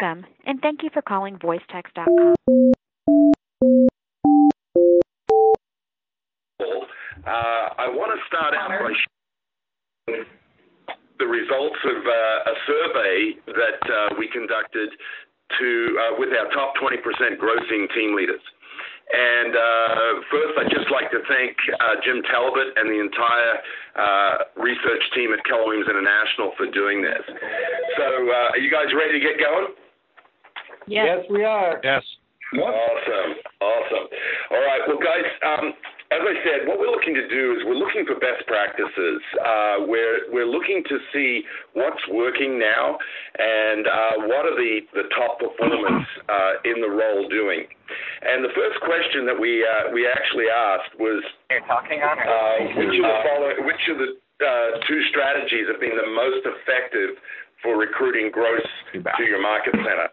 Welcome, and thank you for calling voicetext.com. Uh, I want to start out by sharing the results of uh, a survey that uh, we conducted to uh, with our top 20% grossing team leaders. And uh, first, I'd just like to thank uh, Jim Talbot and the entire uh, research team at Keller Williams International for doing this. So, uh, are you guys ready to get going? Yes, we are. Yes. Awesome, awesome. All right, well, guys, um, as I said, what we're looking to do is we're looking for best practices. Uh, we're we're looking to see what's working now and uh, what are the the top performers uh, in the role doing. And the first question that we uh, we actually asked was, You're talking on uh, which of the following, which of the uh, two strategies have been the most effective for recruiting gross to your market center?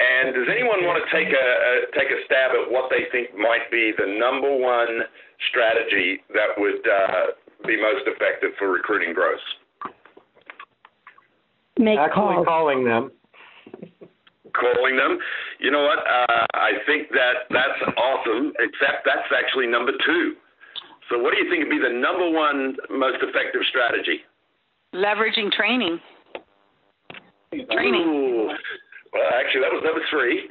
And does anyone want to take a, a take a stab at what they think might be the number one strategy that would uh, be most effective for recruiting gross? Make Actually calls. calling them. Calling them. You know what? Uh, I think that that's awesome. Except that's actually number two. So what do you think would be the number one most effective strategy? Leveraging training. Training. Ooh. Well, actually, that was number three.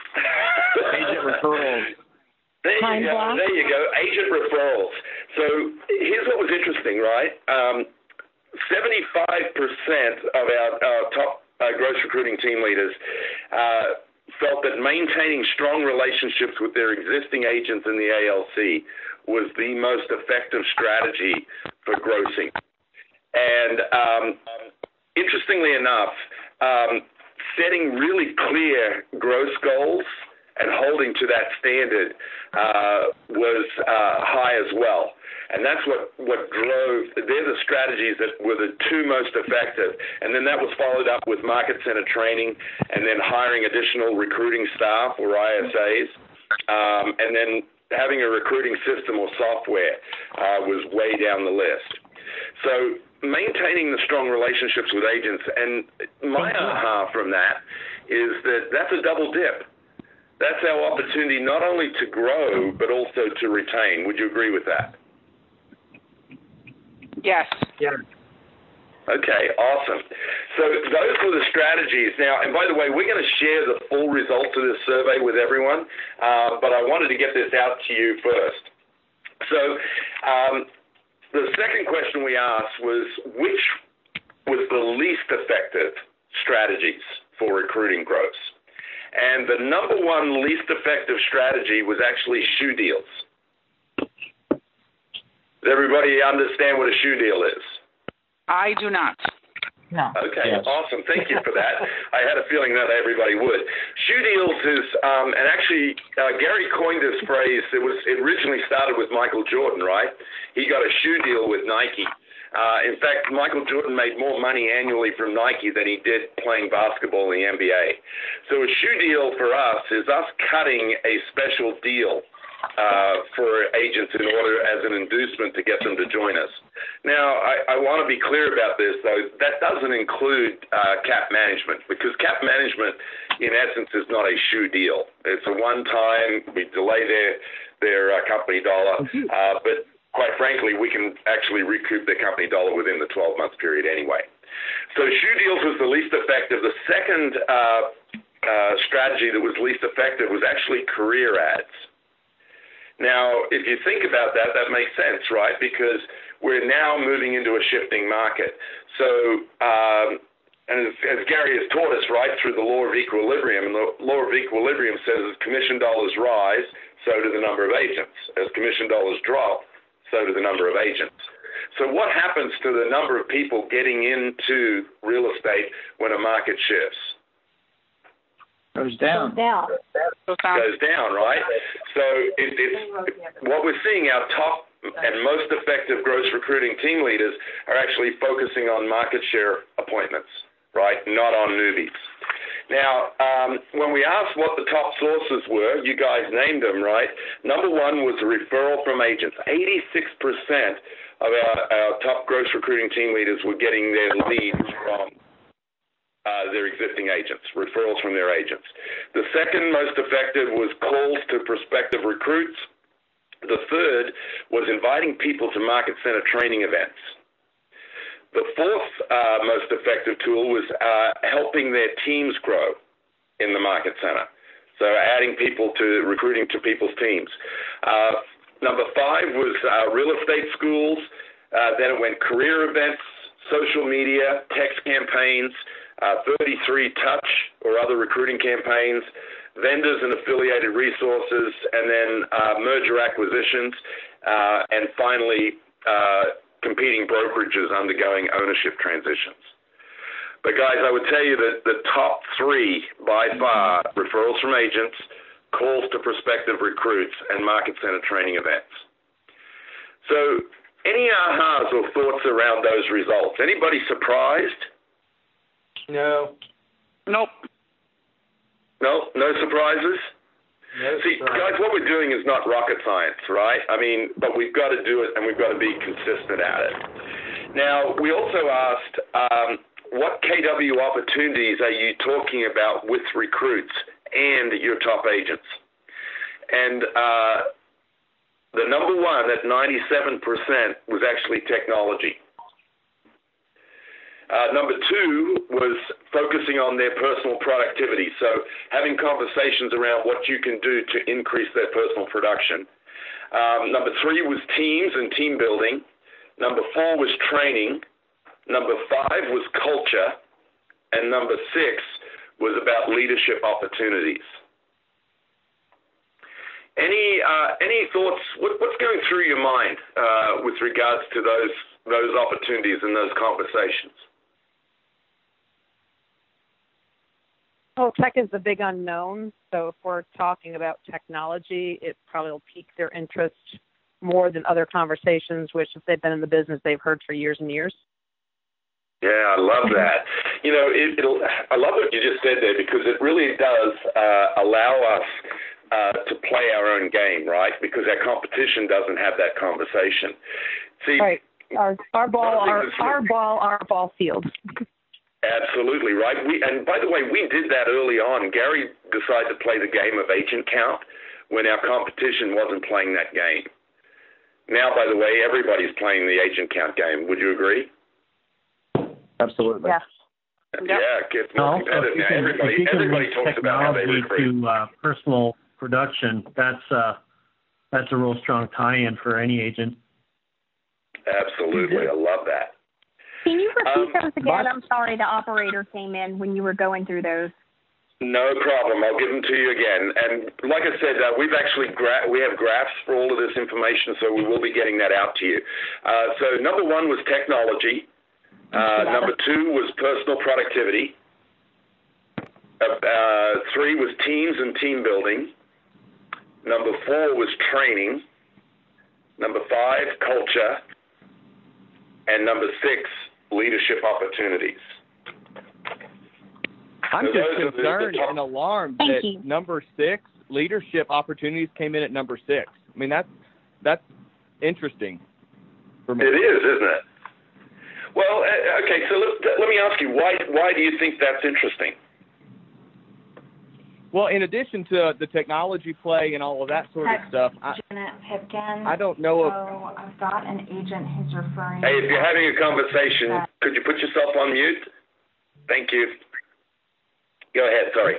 Agent referrals. There you go. There you go. Agent referrals. So here's what was interesting, right? Um, 75% of our, our top uh, gross recruiting team leaders uh, felt that maintaining strong relationships with their existing agents in the ALC was the most effective strategy for grossing. And um, interestingly enough, um, setting really clear gross goals and holding to that standard uh, was uh, high as well. And that's what, what drove, they're the strategies that were the two most effective. And then that was followed up with market center training and then hiring additional recruiting staff or ISAs. Um, and then having a recruiting system or software uh, was way down the list. So maintaining the strong relationships with agents, and my aha from that is that that's a double dip. That's our opportunity not only to grow but also to retain. Would you agree with that? Yes. Yeah. Okay, awesome. So those were the strategies. Now, and by the way, we're going to share the full results of this survey with everyone, uh, but I wanted to get this out to you first. So um, the second question we asked was which was the least effective strategies for recruiting gross? And the number one least effective strategy was actually shoe deals. Does everybody understand what a shoe deal is? I do not. No. Okay, Yes. awesome. Thank you for that. I had a feeling that everybody would. Shoe deals is, um, and actually, uh, Gary coined this phrase. It was it originally started with Michael Jordan, right? He got a shoe deal with Nike. Uh, in fact, Michael Jordan made more money annually from Nike than he did playing basketball in the NBA. So a shoe deal for us is us cutting a special deal uh, for agents in order as an inducement to get them to join us. Now, I, I want to be clear about this, though. That doesn't include uh, cap management because cap management, in essence, is not a shoe deal. It's a one-time. We delay their their uh, company dollar, uh, but quite frankly, we can actually recoup their company dollar within the 12-month period anyway. So shoe deals was the least effective. The second uh, uh, strategy that was least effective was actually career ads. Now, if you think about that, that makes sense, right? Because we're now moving into a shifting market. So, um, and as, as Gary has taught us, right, through the law of equilibrium, and the law of equilibrium says as commission dollars rise, so do the number of agents. As commission dollars drop, so do the number of agents. So, what happens to the number of people getting into real estate when a market shifts? Goes down. Goes Down. Goes down, right? So it, it's what we're seeing. Our top and most effective gross recruiting team leaders are actually focusing on market share appointments, right? Not on newbies. Now, um, when we asked what the top sources were, you guys named them, right? Number one was referral from agents. 86% of our, our top gross recruiting team leaders were getting their leads from uh, their existing agents, referrals from their agents. The second most effective was calls to prospective recruits. The third was inviting people to market center training events. The fourth uh, most effective tool was uh, helping their teams grow in the market center. So adding people to recruiting to people's teams. Uh, number five was uh, real estate schools. Uh, then it went career events, social media, text campaigns, uh, 33 touch or other recruiting campaigns, vendors and affiliated resources, and then uh, merger acquisitions, uh, and finally uh, competing brokerages undergoing ownership transitions. But guys, I would tell you that the top three by far referrals from agents, calls to prospective recruits, and market center training events. So, any ahas or thoughts around those results? Anybody surprised? No. Nope. No, no surprises. No See, surprise. guys, what we're doing is not rocket science, right? I mean, but we've got to do it, and we've got to be consistent at it. Now, we also asked, um, what KW opportunities are you talking about with recruits and your top agents? And uh, the number one at 97% was actually technology. Uh, number two was focusing on their personal productivity. So having conversations around what you can do to increase their personal production. Um, number three was teams and team building. Number four was training. Number five was culture. And number six was about leadership opportunities. Any uh, any thoughts? What, what's going through your mind uh, with regards to those those opportunities and those conversations? Well, tech is the big unknown. So if we're talking about technology, it probably will pique their interest more than other conversations, which if they've been in the business, they've heard for years and years. Yeah, I love that. You know, it, it'll, I love what you just said there because it really does uh, allow us uh, to play our own game, right? Because our competition doesn't have that conversation. See, Right. Our our ball, our our ball, our ball field. Absolutely right. We and by the way, we did that early on. Gary decided to play the game of agent count when our competition wasn't playing that game. Now, by the way, everybody's playing the agent count game. Would you agree? Absolutely. Yes. Yeah, it gets more Also, competitive now. can, Everybody, if you can everybody talks about how they technology recruit. to uh, personal production, that's uh, that's a real strong tie-in for any agent. Absolutely, I love that. Can you repeat Um, those again? I'm sorry, the operator came in when you were going through those. No problem. I'll give them to you again. And like I said, uh, we've actually gra- we have graphs for all of this information, so we will be getting that out to you. Uh, so number one was technology. Uh, number two was personal productivity. Uh, uh, three was teams and team building. Number four was training. Number five, culture. And number six, leadership opportunities. I'm So just those are the- the concerned and alarmed Thank that you. number six leadership opportunities came in at number six. I mean that's that's interesting for me. It is, isn't it? Well, uh, okay. So let, let me ask you why why do you think that's interesting? Well, in addition to the technology play and all of that sort of stuff, I, Janet Pipkin. I don't know if So I've got an agent who's referring. Hey, if you're having a conversation, could you put yourself on mute? Thank you. Go ahead. Sorry.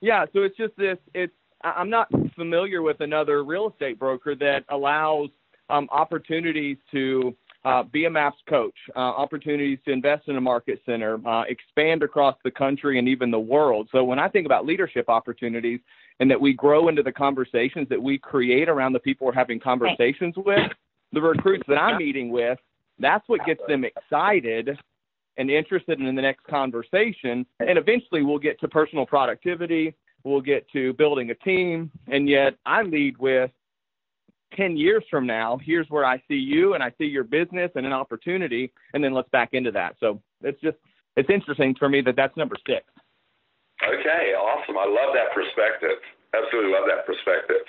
Yeah, so it's just this. It's I- I'm not familiar with another real estate broker that allows um, opportunities to uh, be a MAPS coach, uh, opportunities to invest in a market center, uh, expand across the country and even the world. So when I think about leadership opportunities and that we grow into the conversations that we create around the people we're having conversations with, the recruits that I'm meeting with, that's what gets them excited and interested in the next conversation. And eventually we'll get to personal productivity, we'll get to building a team, and yet I lead with 10 years from now, here's where I see you and I see your business and an opportunity, and then let's back into that. So it's just, it's interesting for me that that's number six. Okay. Awesome. I love that perspective. Absolutely love that perspective.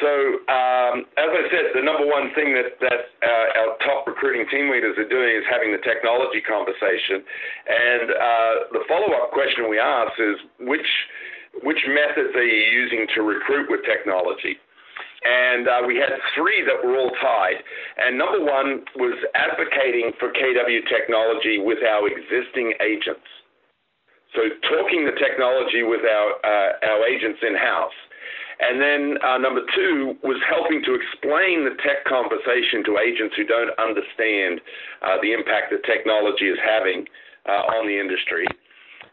So, um, as I said, the number one thing that, that uh, our top recruiting team leaders are doing is having the technology conversation. And uh, the follow up question we ask is which, which methods are you using to recruit with technology? And uh, we had three that were all tied. And number one was advocating for KW technology with our existing agents. So, talking the technology with our, uh, our agents in house. And then uh, number two was helping to explain the tech conversation to agents who don't understand uh, the impact that technology is having uh, on the industry.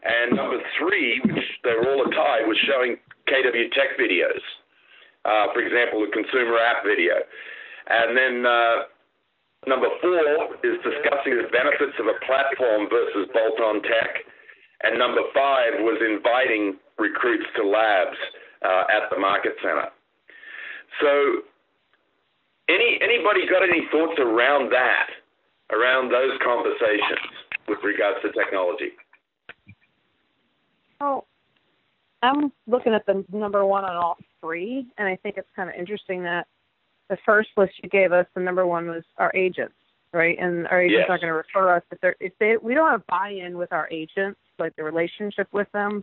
And number three, which they were all a tie, was showing KW tech videos. Uh, for example, the consumer app video. And then uh, number four is discussing the benefits of a platform versus bolt-on tech. And number five was inviting recruits to labs uh, at the market center. So, any anybody got any thoughts around that, around those conversations with regards to technology? Oh, I'm looking at the number one on all three, and I think it's kind of interesting that the first list you gave us, the number one was our agents, right? And our agents Yes. aren't going to refer us if they're if they we don't have buy-in with our agents, like the relationship with them.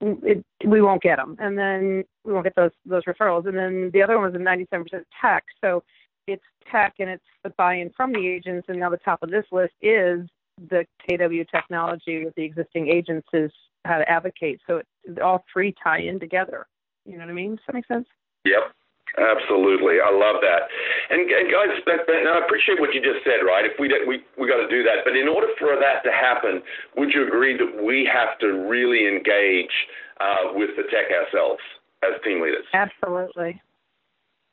It, we won't get them, and then we won't get those those referrals. And then the other one was a 97% tech, so it's tech and it's the buy-in from the agents. And now the top of this list is the KW technology with the existing agents is how to advocate. So it, all three tie in together. You know what I mean? Does that make sense? Yep. Absolutely, I love that. And, and guys, that, that, and I appreciate what you just said. Right? If we did, we we got to do that. But in order for that to happen, would you agree that we have to really engage uh, with the tech ourselves as team leaders? Absolutely.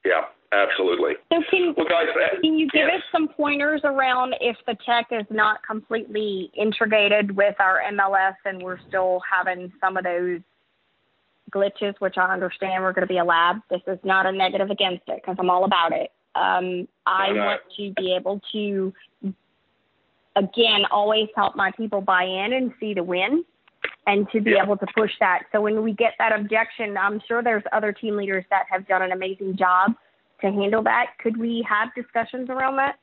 Yeah, absolutely. So can Well, guys, uh, can you give yes. us some pointers around if the tech is not completely integrated with our MLS and we're still having some of those glitches, which I understand we're going to be a lab. This is not a negative against it because I'm all about it. Um, I no. want to be able to, again, always help my people buy in and see the win and to be Yeah. able to push that. So when we get that objection, I'm sure there's other team leaders that have done an amazing job to handle that. Could we have discussions around that?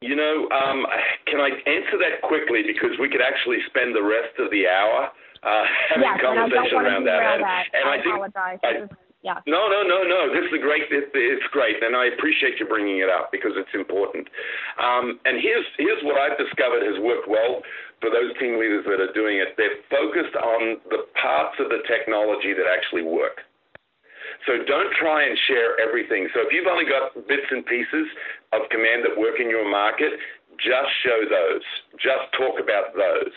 You know, um, can I answer that quickly because we could actually spend the rest of the hour uh, having yes, and conversation around that. that. And I, I think apologize. I- yeah. No, no, no, no. This is a great. It, it's great, and I appreciate you bringing it up because it's important. Um, and here's here's what I've discovered has worked well for those team leaders that are doing it. They're focused on the parts of the technology that actually work. So don't try and share everything. So if you've only got bits and pieces of command that work in your market, just show those. Just talk about those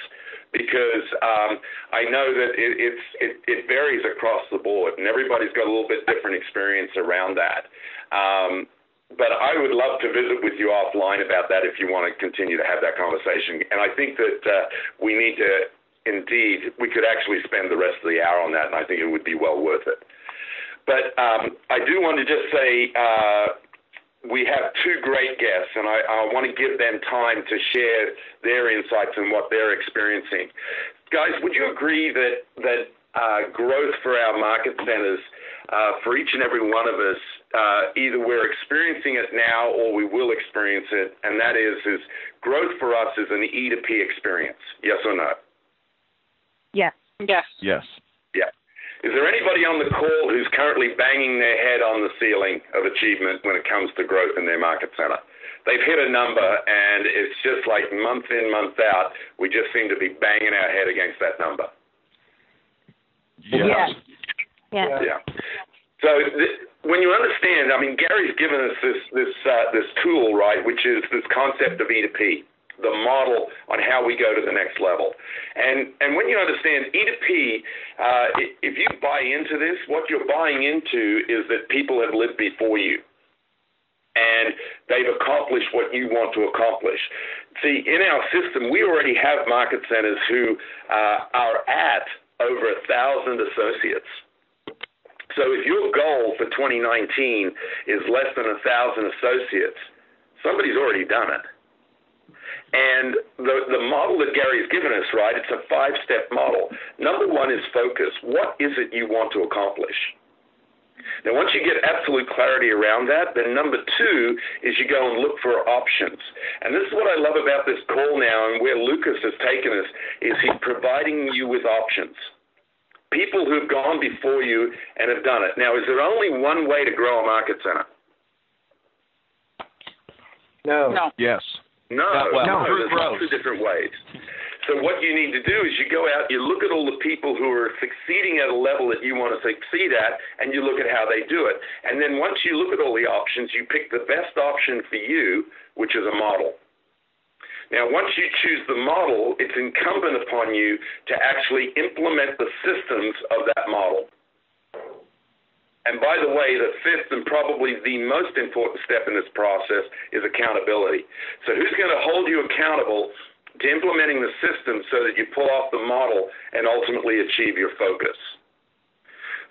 because um, I know that it, it's it, it varies across the board, and everybody's got a little bit different experience around that. Um, but I would love to visit with you offline about that if you want to continue to have that conversation. And I think that uh, we need to, indeed, we could actually spend the rest of the hour on that, and I think it would be well worth it. But um, I do want to just say. Uh, we have two great guests, and I, I want to give them time to share their insights and what they're experiencing. Guys, would you agree that that uh, growth for our market centers, uh, for each and every one of us, uh, either we're experiencing it now or we will experience it, and that is is growth for us is an E to P experience. Yes or no? Yes. Yes. Yes. Yeah. Is there anybody on the call who's currently banging their head on the ceiling of achievement when it comes to growth in their market center? They've hit a number, and it's just like month in, month out, we just seem to be banging our head against that number. Yes. Yes. Yeah. So th- when you understand, I mean, Gary's given us this this uh, this tool, right, which is this concept of E to P, the model on how we go to the next level. And and when you understand E to P, uh, if you buy into this, what you're buying into is that people have lived before you. And they've accomplished what you want to accomplish. See, in our system, we already have market centers who uh, are at over a thousand associates. So if your goal for 2019 is less than a thousand associates, somebody's already done it. And the the model that Gary's given us, right? It's a five step model. Number one is focus. What is it you want to accomplish? Now, once you get absolute clarity around that, then number two is you go and look for options. And this is what I love about this call now and where Lucas has taken us is he's providing you with options. People who've gone before you and have done it. Now, is there only one way to grow a market center? No. No. Yes. No, well. no, No. there's lots of different ways. So what you need to do is you go out, you look at all the people who are succeeding at a level that you want to succeed at, and you look at how they do it. And then once you look at all the options, you pick the best option for you, which is a model. Now, once you choose the model, it's incumbent upon you to actually implement the systems of that model. And by the way, the fifth and probably the most important step in this process is accountability. So, who's going to hold you accountable to implementing the system so that you pull off the model and ultimately achieve your focus?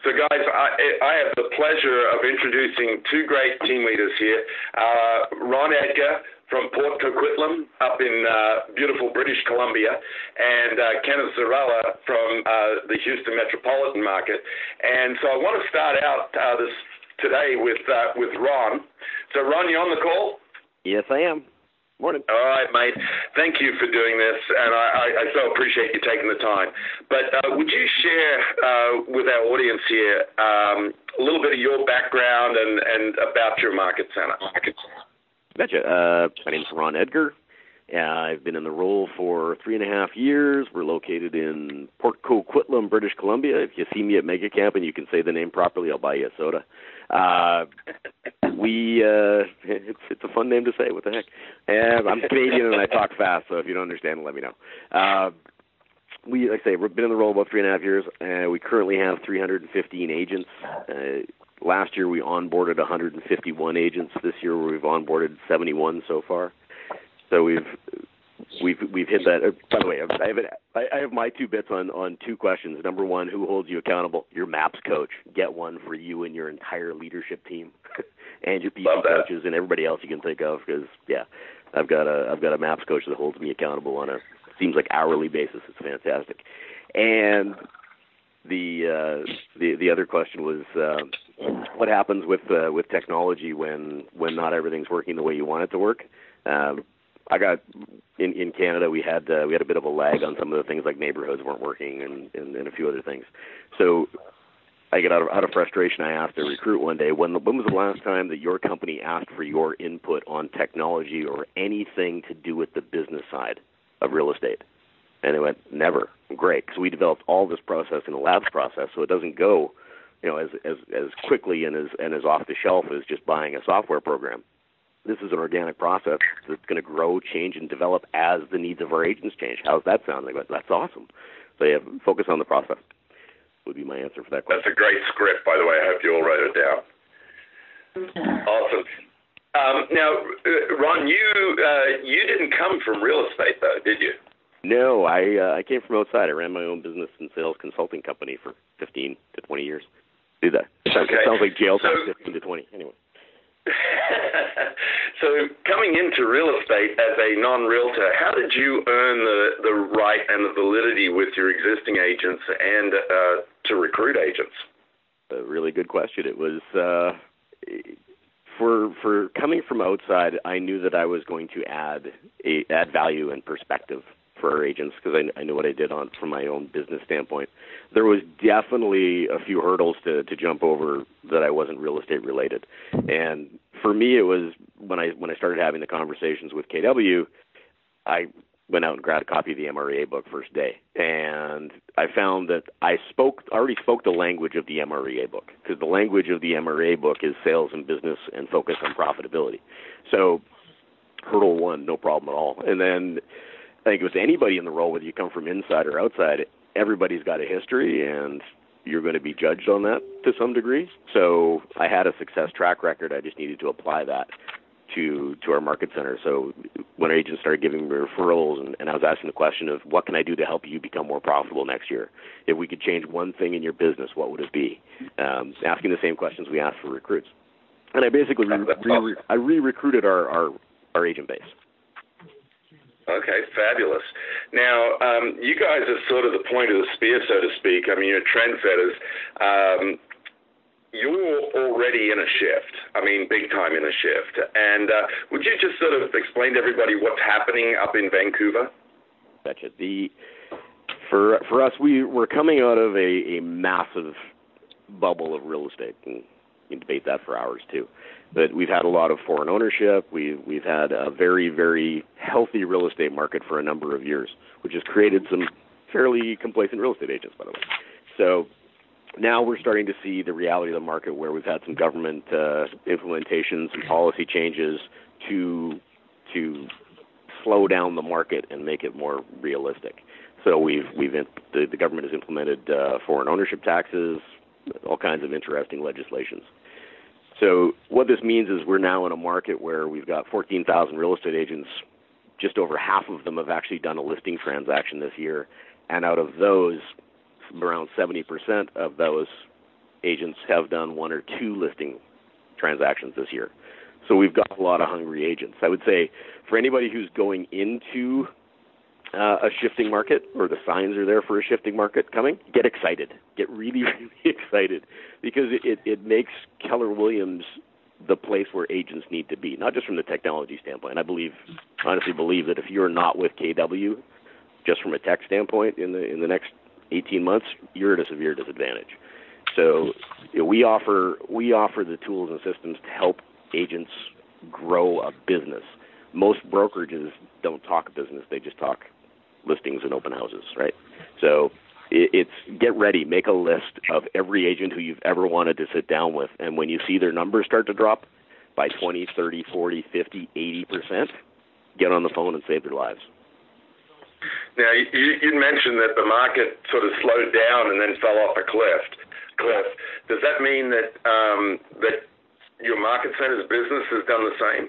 So, guys, I, I have the pleasure of introducing two great team leaders here uh, Ron Edgar from Port Coquitlam up in uh, beautiful British Columbia, and uh, Kenneth Zarella from uh, the Houston metropolitan market. And so I want to start out uh, this today with uh, with Ron. So Ron, you on the call? Yes, I am. Morning. All right, mate. Thank you for doing this, and I, I, I so appreciate you taking the time. But uh, would you share uh, with our audience here um, a little bit of your background and, and about your market center? Betcha. Uh, my name's Ron Edgar. Uh, I've been in the role for three and a half years. We're located in Port Coquitlam, British Columbia. If you see me at Mega Camp and you can say the name properly, I'll buy you a soda. Uh, we uh, it's it's a fun name to say. What the heck? Uh, I'm Canadian and I talk fast, so if you don't understand, let me know. Uh, we, like I say, we've been in the role about three and a half years. Uh, we currently have 315 agents. Uh, last year we onboarded 151 agents. This year we've onboarded 71 so far. So we've we've we've hit that. Uh, by the way, I have I have my two bits on on two questions. Number one, who holds you accountable? Your MAPS coach. Get one for you and your entire leadership team, and your PC coaches and everybody else you can think of. Because yeah, I've got a I've got a MAPS coach that holds me accountable on a seems like hourly basis. It's fantastic. And the uh, the the other question was uh, what happens with uh, with technology when when not everything's working the way you want it to work. Um, I got in in Canada we had uh, we had a bit of a lag on some of the things like neighborhoods weren't working and and, and a few other things. So I get out of out of frustration. I asked a recruit one day when when was the last time that your company asked for your input on technology or anything to do with the business side of real estate? And they went never. Great, because we developed all this process in a labs process, so it doesn't go, you know, as as as quickly and as and as off the shelf as just buying a software program this is an organic process that's going to grow, change, and develop as the needs of our agents change. How's that sound? Like, that's awesome. So yeah, focus on the process. Would be my answer for that question. That's a great script, by the way. I hope you all wrote it down. Awesome. Um, now, uh, Ron, you uh, you didn't come from real estate, though, did you? No, I uh, I came from outside. I ran my own business and sales consulting company for 15 to 20 years. Do that. Okay. It sounds like jail time. So- 15 to 20. Anyway. so coming into real estate as a non-realtor, how did you earn the, the right and the validity with your existing agents and uh, to recruit agents? A really good question. It was uh, for for coming from outside. I knew that I was going to add a, add value and perspective for our agents because I, I knew what I did on from my own business standpoint. There was definitely a few hurdles to to jump over that I wasn't real estate related, and for me it was when I when I started having the conversations with KW, I went out and grabbed a copy of the MREA book first day, and I found that I spoke already spoke the language of the MREA book because the language of the MREA book is sales and business and focus on profitability. So hurdle one, no problem at all, and then I think it was anybody in the role, whether you come from inside or outside, everybody's got a history and you're going to be judged on that to some degree. So I had a success track record. I just needed to apply that to to our market center. So when our agents started giving me referrals and, and I was asking the question of what can I do to help you become more profitable next year? If we could change one thing in your business, what would it be? Um, asking the same questions we asked for recruits. And I basically re- re- I re-recruited our, our our agent base. Okay, fabulous. Now, um, you guys are sort of the point of the spear, so to speak. I mean, you're trendsetters. Um, you're already in a shift. I mean, big time in a shift. And uh, would you just sort of explain to everybody what's happening up in Vancouver? Betcha. The for for us, we we're coming out of a, a massive bubble of real estate, and you can debate that for hours too. But we've had a lot of foreign ownership. We've we've had a very very healthy real estate market for a number of years, which has created some fairly complacent real estate agents, by the way. So now we're starting to see the reality of the market where we've had some government uh, implementations and policy changes to to slow down the market and make it more realistic. So we've we've the, the government has implemented uh, foreign ownership taxes, all kinds of interesting legislations. So what this means is we're now in a market where we've got 14,000 real estate agents. Just over half of them have actually done a listing transaction this year, and out of those, around 70% of those agents have done one or two listing transactions this year. So we've got a lot of hungry agents. I would say for anybody who's going into uh, a shifting market or the signs are there for a shifting market coming, get excited. Get really, really excited because it, it, it makes Keller Williams the place where agents need to be, not just from the technology standpoint. I believe, honestly, believe that if you're not with KW, just from a tech standpoint, in the in the next 18 months, you're at a severe disadvantage. So you know, we offer we offer the tools and systems to help agents grow a business. Most brokerages don't talk business; they just talk listings and open houses, right? So it's get ready, make a list of every agent who you've ever wanted to sit down with, and when you see their numbers start to drop by 20, 30, 40, 50, 80 percent, get on the phone and save their lives. Now, you, you mentioned that the market sort of slowed down and then fell off a cliff. Cliff. Does that mean that um, that your market centers business has done the same?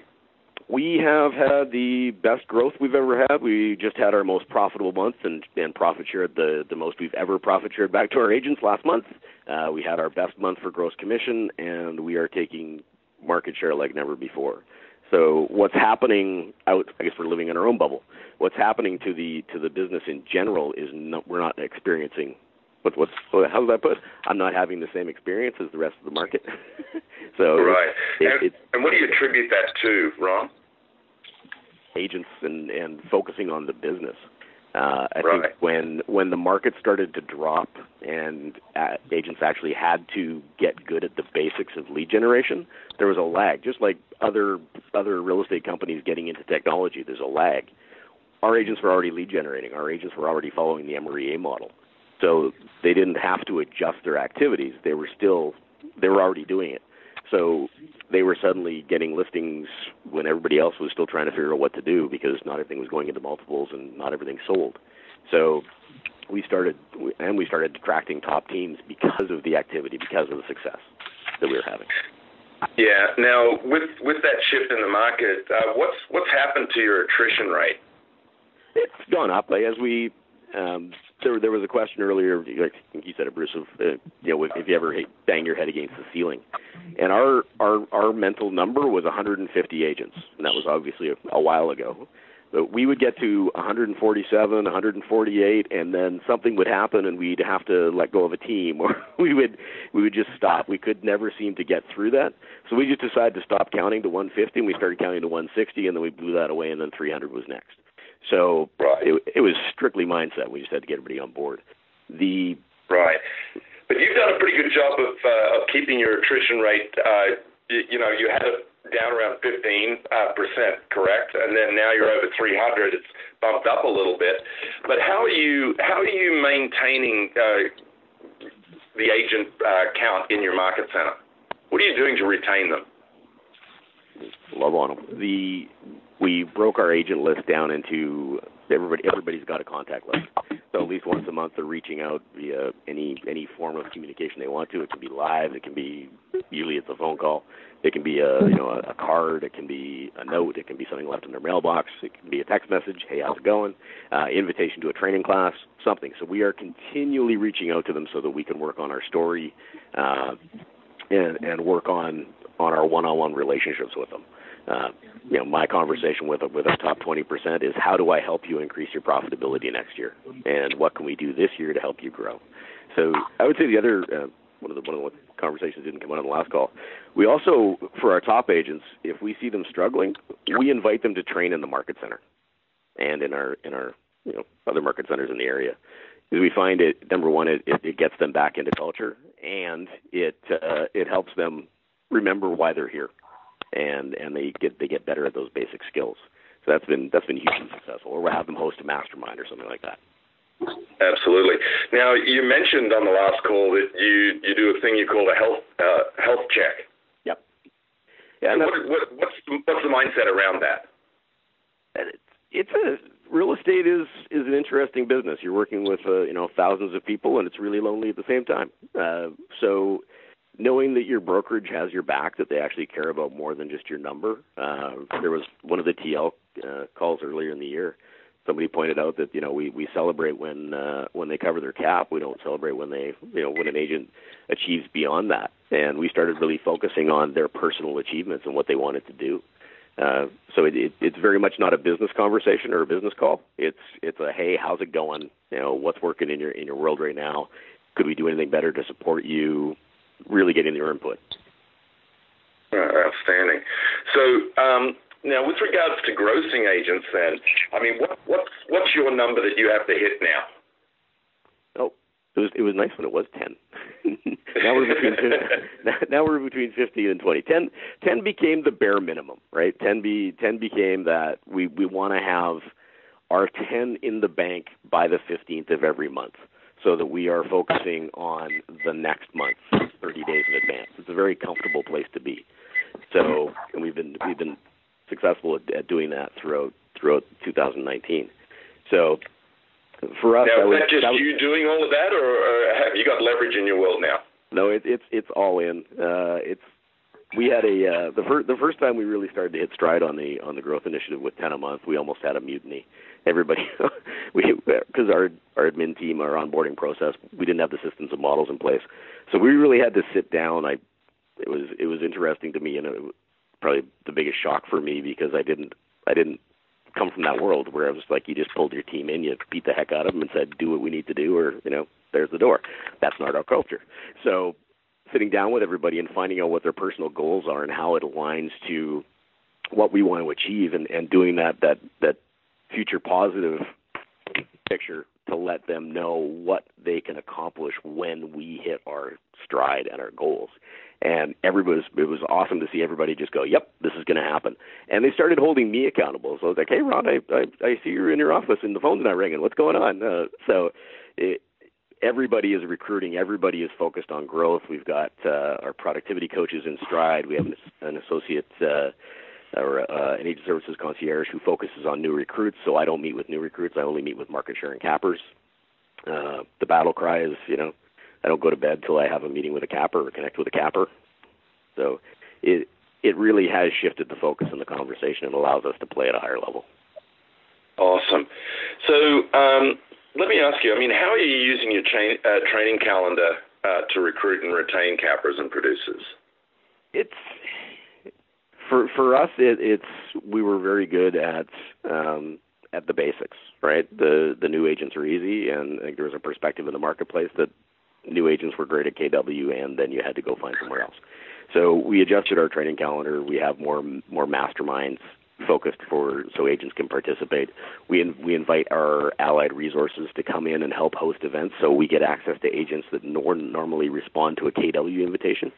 We have had the best growth we've ever had. We just had our most profitable month and, and profit shared the, the most we've ever profit shared back to our agents last month. Uh, we had our best month for gross commission, and we are taking market share like never before. So what's happening out? I guess we're living in our own bubble. What's happening to the to the business in general is we're not experiencing. What, what's how does that put? I'm not having the same experience as the rest of the market. so right. It, and, and what do you attribute that to, Ron? Agents and and focusing on the business. Uh, I right. think when when the market started to drop and uh, agents actually had to get good at the basics of lead generation, there was a lag. Just like other other real estate companies getting into technology, there's a lag. Our agents were already lead generating. Our agents were already following the MREA model, so they didn't have to adjust their activities. They were still they were already doing it. So they were suddenly getting listings when everybody else was still trying to figure out what to do because not everything was going into multiples and not everything sold. So we started and we started attracting top teams because of the activity, because of the success that we were having. Yeah. Now, with with that shift in the market, uh, what's what's happened to your attrition rate? It's gone up as we um, there there was a question earlier, like you said it, Bruce, of uh, you know if you ever bang your head against the ceiling, and our our our mental number was 150 agents, and that was obviously a, a while ago. But we would get to 147, 148, and then something would happen, and we'd have to let go of a team, or we would we would just stop. We could never seem to get through that, so we just decided to stop counting to 150, and we started counting to 160, and then we blew that away, and then 300 was next. So right. it, it was strictly mindset. We just had to get everybody on board. The right, but you've done a pretty good job of uh, of keeping your attrition rate. Uh, you, you know, you had it down around 15 uh, percent, correct? And then now you're over 300. It's bumped up a little bit. But how are you how are you maintaining uh, the agent uh, count in your market center? What are you doing to retain them? Love on them. The we broke our agent list down into everybody. Everybody's got a contact list. So at least once a month, they're reaching out via any any form of communication they want to. It can be live. It can be usually it's a phone call. It can be a you know a, a card. It can be a note. It can be something left in their mailbox. It can be a text message. Hey, how's it going? Uh, invitation to a training class. Something. So we are continually reaching out to them so that we can work on our story, uh, and and work on on our one-on-one relationships with them uh, you know, my conversation with with our top 20% is how do I help you increase your profitability next year, and what can we do this year to help you grow? So I would say the other uh, one of the one of the conversations didn't come out on the last call. We also, for our top agents, if we see them struggling, we invite them to train in the market center and in our in our you know other market centers in the area. We find it number one, it, it, it gets them back into culture, and it uh, it helps them remember why they're here, and and they get they get better at those basic skills. So that's been that's been hugely successful. Or we'll have them host a mastermind or something like that. Absolutely. Now you mentioned on the last call that you you do a thing you call a health uh, health check. Yep. Yeah. And what, what, what's the, what's the mindset around that? It's, it's a real estate is is an interesting business. You're working with uh, you know thousands of people, and it's really lonely at the same time. Uh, so knowing that your brokerage has your back, that they actually care about more than just your number. Uh, there was one of the TL uh, calls earlier in the year. Somebody pointed out that you know we we celebrate when uh, when they cover their cap. We don't celebrate when they you know when an agent achieves beyond that. And we started really focusing on their personal achievements and what they wanted to do. Uh, so it, it, it's very much not a business conversation or a business call. It's it's a hey, how's it going? You know, what's working in your in your world right now? Could we do anything better to support you? Really getting your input. Uh, outstanding. So um, now, with regards to grossing agents, then, I mean, what what's what's your number that you have to hit now? Oh, it was it was nice when it was ten. now we're between 50, now we're between fifty and twenty. Ten ten became the bare minimum, right? Ten be ten became that we we want to have our ten in the bank by the fifteenth of every month, so that we are focusing on the next month, thirty days in advance. It's a very comfortable place to be. So, and we've been we've been successful at, at doing that throughout throughout 2019. So for us, now, that was, that just that was, you doing all of that, or, or have you got leverage in your world now? No, it, it's it's all in. Uh, it's we had a uh, the first the first time we really started to hit stride on the on the growth initiative with ten a month. We almost had a mutiny. Everybody, we because our our admin team, our onboarding process, we didn't have the systems and models in place, so we really had to sit down. I it was it was interesting to me and it, was probably the biggest shock for me because I didn't I didn't come from that world where I was like you just pulled your team in, you beat the heck out of them and said do what we need to do or you know there's the door. That's not our culture. So sitting down with everybody and finding out what their personal goals are and how it aligns to what we want to achieve and, and doing that that that future positive picture to let them know what they can accomplish when we hit our stride and our goals. And everybody was, it was awesome to see everybody just go, "Yep, this is going to happen." And they started holding me accountable. So I was like, "Hey, Ron, I I, I see you're in your office and the phone's not ringing. What's going on?" Uh, so it, everybody is recruiting. Everybody is focused on growth. We've got uh, our productivity coaches in stride. We have an, an associate. Uh, or uh, an agent services concierge who focuses on new recruits. So I don't meet with new recruits. I only meet with market share and cappers. Uh, the battle cry is, you know, I don't go to bed till I have a meeting with a capper or connect with a capper. So it it really has shifted the focus in the conversation and allows us to play at a higher level. Awesome. So um, let me ask you. I mean, how are you using your uh, training calendar uh, to recruit and retain cappers and producers? It's for for us. It, it's we were very good at um, at the basics, right? The the new agents are easy, and I think there was a perspective in the marketplace that new agents were great at KW, and then you had to go find somewhere else. So we adjusted our training calendar. We have more more masterminds focused for so agents can participate. We in, we invite our allied resources to come in and help host events, so we get access to agents that nor- normally respond to a KW invitation.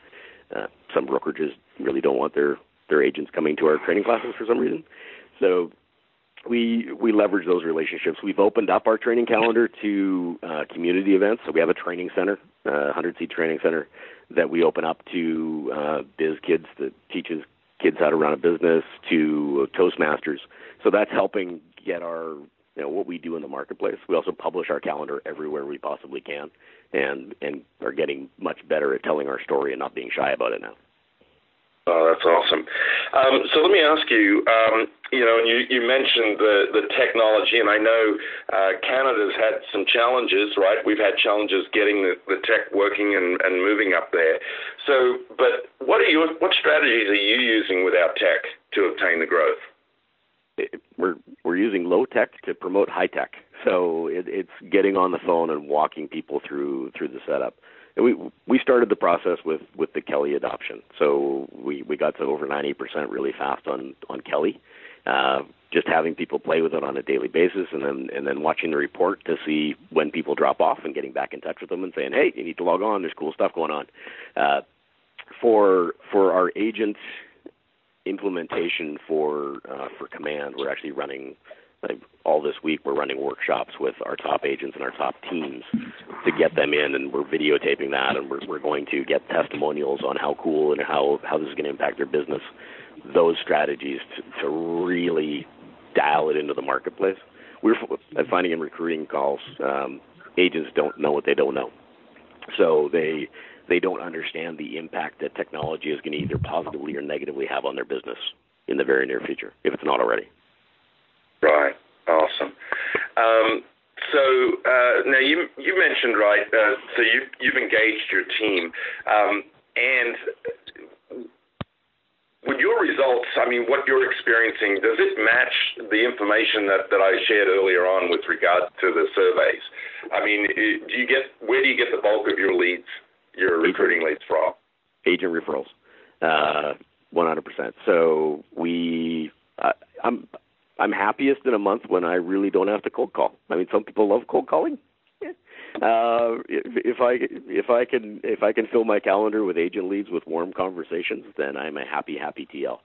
Uh, some brokerages really don't want their their agents coming to our training classes for some reason. So we we leverage those relationships. We've opened up our training calendar to uh, community events. So we have a training center, uh, 100 seat training center that we open up to uh, biz kids that teaches kids how to run a business to Toastmasters. So that's helping get our you know what we do in the marketplace. We also publish our calendar everywhere we possibly can, and and are getting much better at telling our story and not being shy about it now. Oh, that's awesome. Um, so let me ask you, um, you know, you, you mentioned the, the technology, and I know uh, Canada's had some challenges, right? We've had challenges getting the, the tech working and, and moving up there. So, but what are your what strategies are you using with our tech to obtain the growth? We're we're using low tech to promote high tech. So it, it's getting on the phone and walking people through through the setup. We we started the process with with the Kelle adoption. So we we got to over 90% really fast on on Kelle. Uh, just having people play with it on a daily basis, and then and then watching the report to see when people drop off and getting back in touch with them and saying, hey, you need to log on. There's cool stuff going on. Uh, for for our agent implementation for uh, for command, we're actually running like all this week. We're running workshops with our top agents and our top teams to get them in, and we're videotaping that, and we're we're going to get testimonials on how cool and how how this is going to impact their business. Those strategies to, to really dial it into the marketplace. We're finding in recruiting calls, um, agents don't know what they don't know, so they they don't understand the impact that technology is going to either positively or negatively have on their business in the very near future, if it's not already. Right. Awesome. Um, so uh, now you you mentioned right. Uh, so you you've engaged your team, um, and with your results, I mean, what you're experiencing, does it match the information that, that I shared earlier on with regard to the surveys? I mean, do you get where do you get the bulk of your leads? your recruiting leads from? Agent referrals, uh, 100%. So we, uh, I'm, I'm happiest in a month when I really don't have to cold call. I mean, some people love cold calling. Uh, if, if I if I can if I can fill my calendar with agent leads with warm conversations, then I'm a happy happy TL.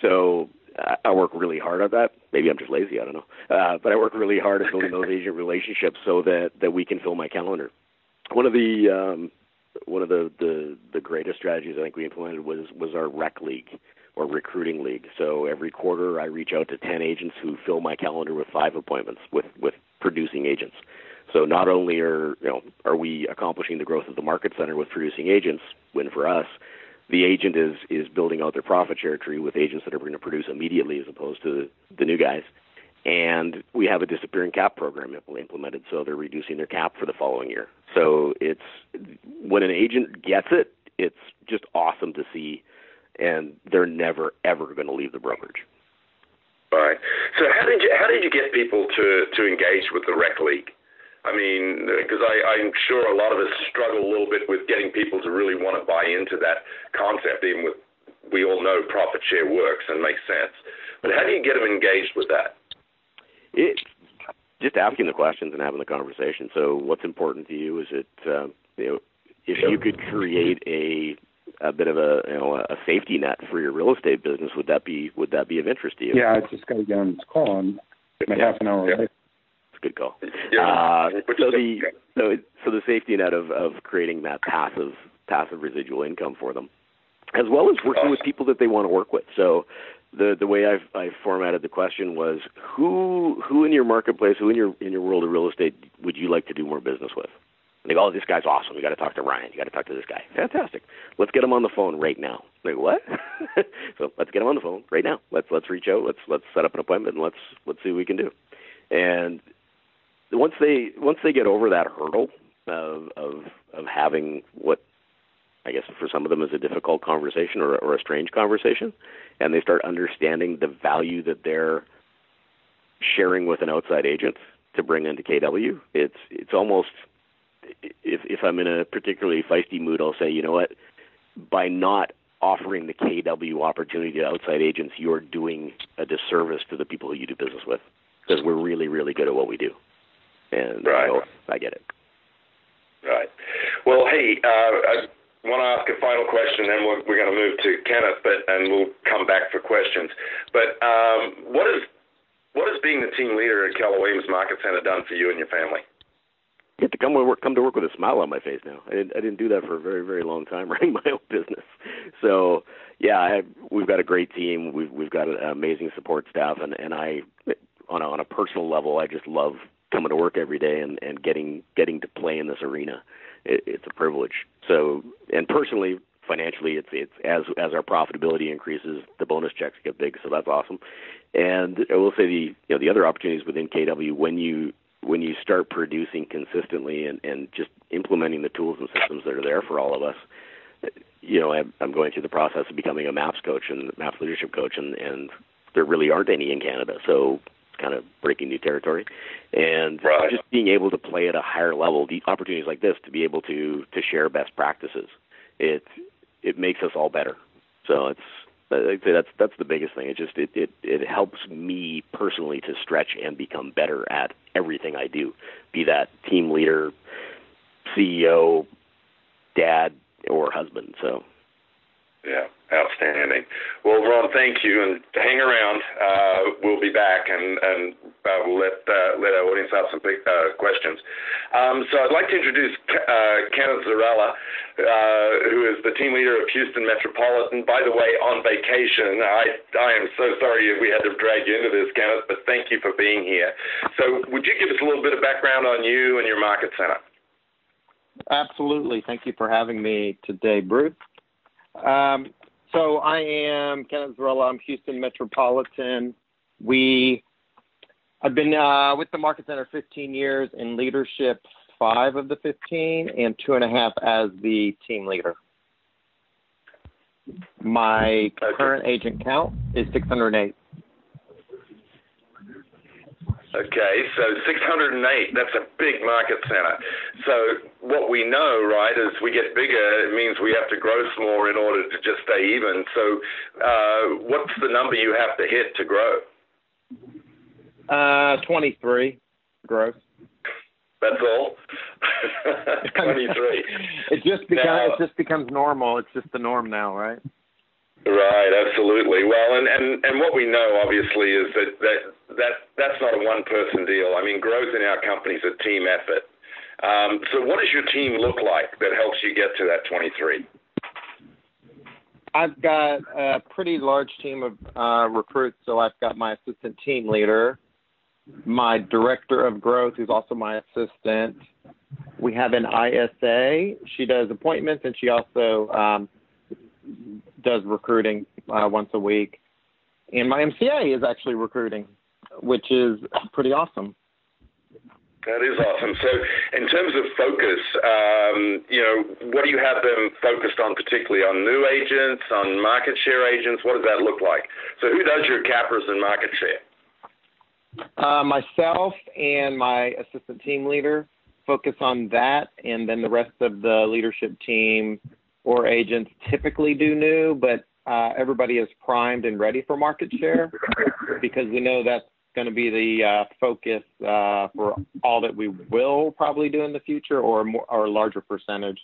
So uh, I work really hard at that. Maybe I'm just lazy. I don't know. Uh, but I work really hard at building those agent relationships so that that we can fill my calendar. One of the um, one of the, the the greatest strategies I think we implemented was was our rec league or recruiting league. So every quarter I reach out to 10 agents who fill my calendar with five appointments with with producing agents. So not only are you know are we accomplishing the growth of the market center with producing agents, win for us, the agent is is building out their profit share tree with agents that are going to produce immediately as opposed to the new guys. And we have a disappearing cap program implemented, so they're reducing their cap for the following year. So it's when an agent gets it, it's just awesome to see, and they're never ever going to leave the brokerage. Right. So how did you how did you get people to to engage with the rec league? I mean, because I'm sure a lot of us struggle a little bit with getting people to really want to buy into that concept, even with we all know profit share works and makes sense. But how do you get them engaged with that? It just asking the questions and having the conversation. So, what's important to you? Is it uh, you know if you could create a a bit of a you know a safety net for your real estate business, would that be would that be of interest to you? Yeah, I just got to get on this call and yeah. half an hour yeah. late. It's a good call. Yeah. Uh, so the so so the safety net of of creating that passive passive residual income for them, as well as working with people that they want to work with. So the the way I've I formatted the question was who who in your marketplace, who in your in your world of real estate would you like to do more business with? They go, oh, this guy's awesome. You got to talk to Ryan. You got to talk to this guy. Fantastic. Let's get him on the phone right now. Like what? so let's get him on the phone right now. Let's let's reach out. Let's let's set up an appointment and let's let's see what we can do. And once they once they get over that hurdle of of of having what I guess for some of them is a difficult conversation or, or a strange conversation, and they start understanding the value that they're sharing with an outside agent to bring into KW. It's it's almost if if I'm in a particularly feisty mood, I'll say, you know what, by not offering the KW opportunity to outside agents, you're doing a disservice to the people who you do business with because we're really really good at what we do, and right. so I get it. Right. Well, hey, uh, I want to ask a final question, then we're, we're going to move to Kenneth, but and we'll come back for questions. But um, what is what has being the team leader at Keller Williams Market Center done for you and your family? Get to come to work come to work with a smile on my face now. I didn't I didn't do that for a very very long time running my own business. So yeah, I, we've got a great team. We've we've got an amazing support staff, and and I on a, on a personal level, I just love coming to work every day and and getting getting to play in this arena it, it's a privilege. So, and personally, financially, it's it's as as our profitability increases, the bonus checks get big, so that's awesome. And I will say the you know the other opportunities within KW when you when you start producing consistently and and just implementing the tools and systems that are there for all of us. You know, I'm, I'm going through the process of becoming a MAPS coach and MAPS leadership coach, and and there really aren't any in Canada. So it's kind of breaking new territory, and Right. just being able to play at a higher level. The opportunities like this to be able to to share best practices, it it makes us all better. So it's I'd say that's that's the biggest thing. It just it, it it helps me personally to stretch and become better at everything I do, be that team leader, CEO, dad, or husband. So Yeah, outstanding. Well, Ron, thank you, and hang around. Uh, we'll be back, and and uh, we'll let uh, let our audience ask some big, uh, questions. Um, so I'd like to introduce uh, Kenneth Zarella, uh, who is the team leader of Houston Metropolitan. By the way, on vacation. I I am so sorry if we had to drag you into this, Kenneth, but thank you for being here. So, would you give us a little bit of background on you and your market center? Absolutely. Thank you for having me today, Bruce. Um, so I am Kenneth Zarella. I'm Houston Metropolitan. We I've been uh, with the Market Center 15 years in leadership, five of the 15, and two and a half as the team leader. My current agent count is 608. Okay, so 608, that's a big market center. So what we know, right, is we get bigger, it means we have to grow some more in order to just stay even. So uh, what's the number you have to hit to grow? Uh, 23 gross. That's all? 23. It just becomes Now- it just becomes normal. It's just the norm now, right? Right, absolutely. Well, and, and, and what we know obviously is that, that that that's not a one person deal. I mean, growth in our company is a team effort. Um, so, what does your team look like that helps you get to that 23? I've got a pretty large team of uh, recruits. So I've got my assistant team leader, my director of growth, who's also my assistant. We have an ISA. She does appointments and she also um, does recruiting uh, once a week. And my MCA is actually recruiting, which is pretty awesome. That is awesome. So, in terms of focus, um, you know, what do you have them focused on, particularly on new agents, on market share agents? What does that look like? So, who does your cappers and market share? Uh, myself and my assistant team leader focus on that, and then the rest of the leadership team or agents typically do new, but uh, everybody is primed and ready for market share because we know that's going to be the uh, focus uh, for all that we will probably do in the future, or more, or a larger percentage.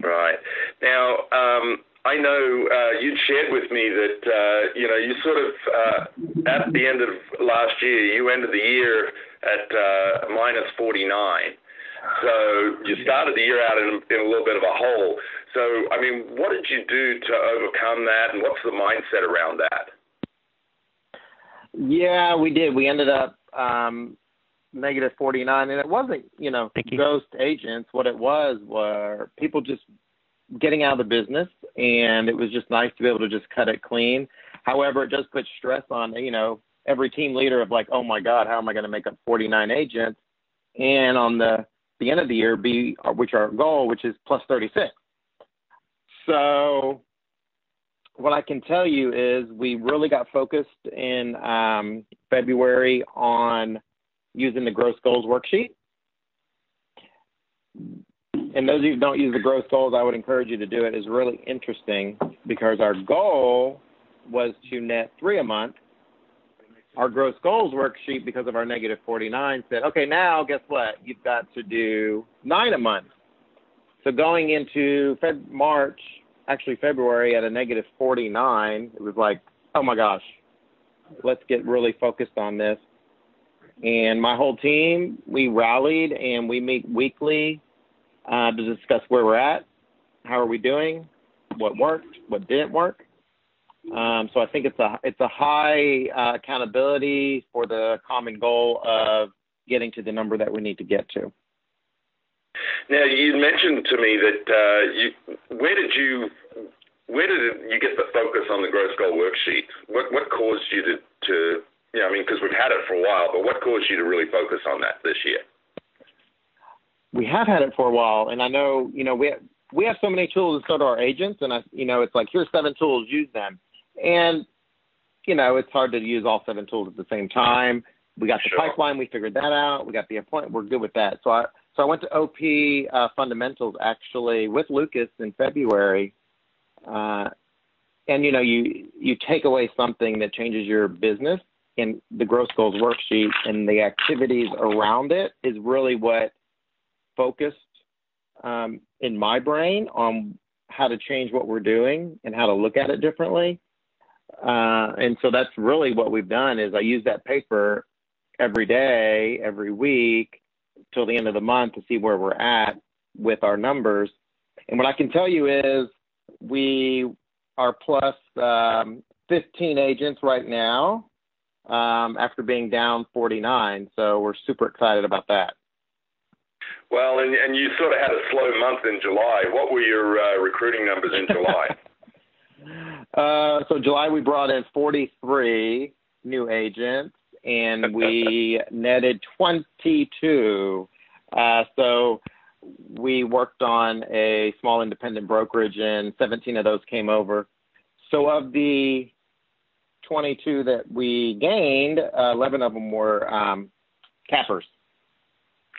Right. Now, um, I know uh, you'd shared with me that, uh, you know, you sort of, uh, at the end of last year, you ended the year at uh, minus 49. So you started the year out in, in a little bit of a hole. So, I mean, what did you do to overcome that, and what's the mindset around that? Yeah, we did. We ended up um, negative 49, and it wasn't, you know, ghost agents. What it was were people just getting out of the business, and it was just nice to be able to just cut it clean. However, it does put stress on, you know, every team leader of like, oh my God, how am I going to make up 49 agents? And on the the end of the year, be which our goal, which is plus 36. So what I can tell you is we really got focused in um, February on using the gross goals worksheet. And those of you who don't use the gross goals, I would encourage you to do it. It's really interesting because our goal was to net three a month. Our gross goals worksheet, because of our negative 49, said, okay, now guess what? You've got to do nine a month. So going into Feb- March, actually February at a negative 49, it was like, oh my gosh, let's get really focused on this. And my whole team, we rallied and we meet weekly uh, to discuss where we're at, how are we doing, what worked, what didn't work. Um, so I think it's a it's a high uh, accountability for the common goal of getting to the number that we need to get to. Now, you mentioned to me that uh, you, where did you where did you get the focus on the gross goal worksheet? What what caused you to to you know I mean because we've had it for a while, but what caused you to really focus on that this year? We have had it for a while, and I know you know we have, we have so many tools, and so do our agents. And I you know it's like here's seven tools, use them. And you know, it's hard to use all seven tools at the same time. We got the Sure. pipeline, we figured that out. We got the appointment, we're good with that. So I so I went to OP uh, fundamentals actually with Lucas in February, uh, and you know you you take away something that changes your business, and the growth goals worksheet and the activities around it is really what focused um, in my brain on how to change what we're doing and how to look at it differently. Uh, and so that's really what we've done is I use that paper every day, every week till the end of the month to see where we're at with our numbers. And what I can tell you is we are plus um, 15 agents right now um, after being down 49. So we're super excited about that. Well, and, and you sort of had a slow month in July. What were your uh, recruiting numbers in July? Uh, so July we brought in 43 new agents and we netted 22. Uh, so we worked on a small independent brokerage and 17 of those came over. So of the 22 that we gained, uh, 11 of them were um, cappers.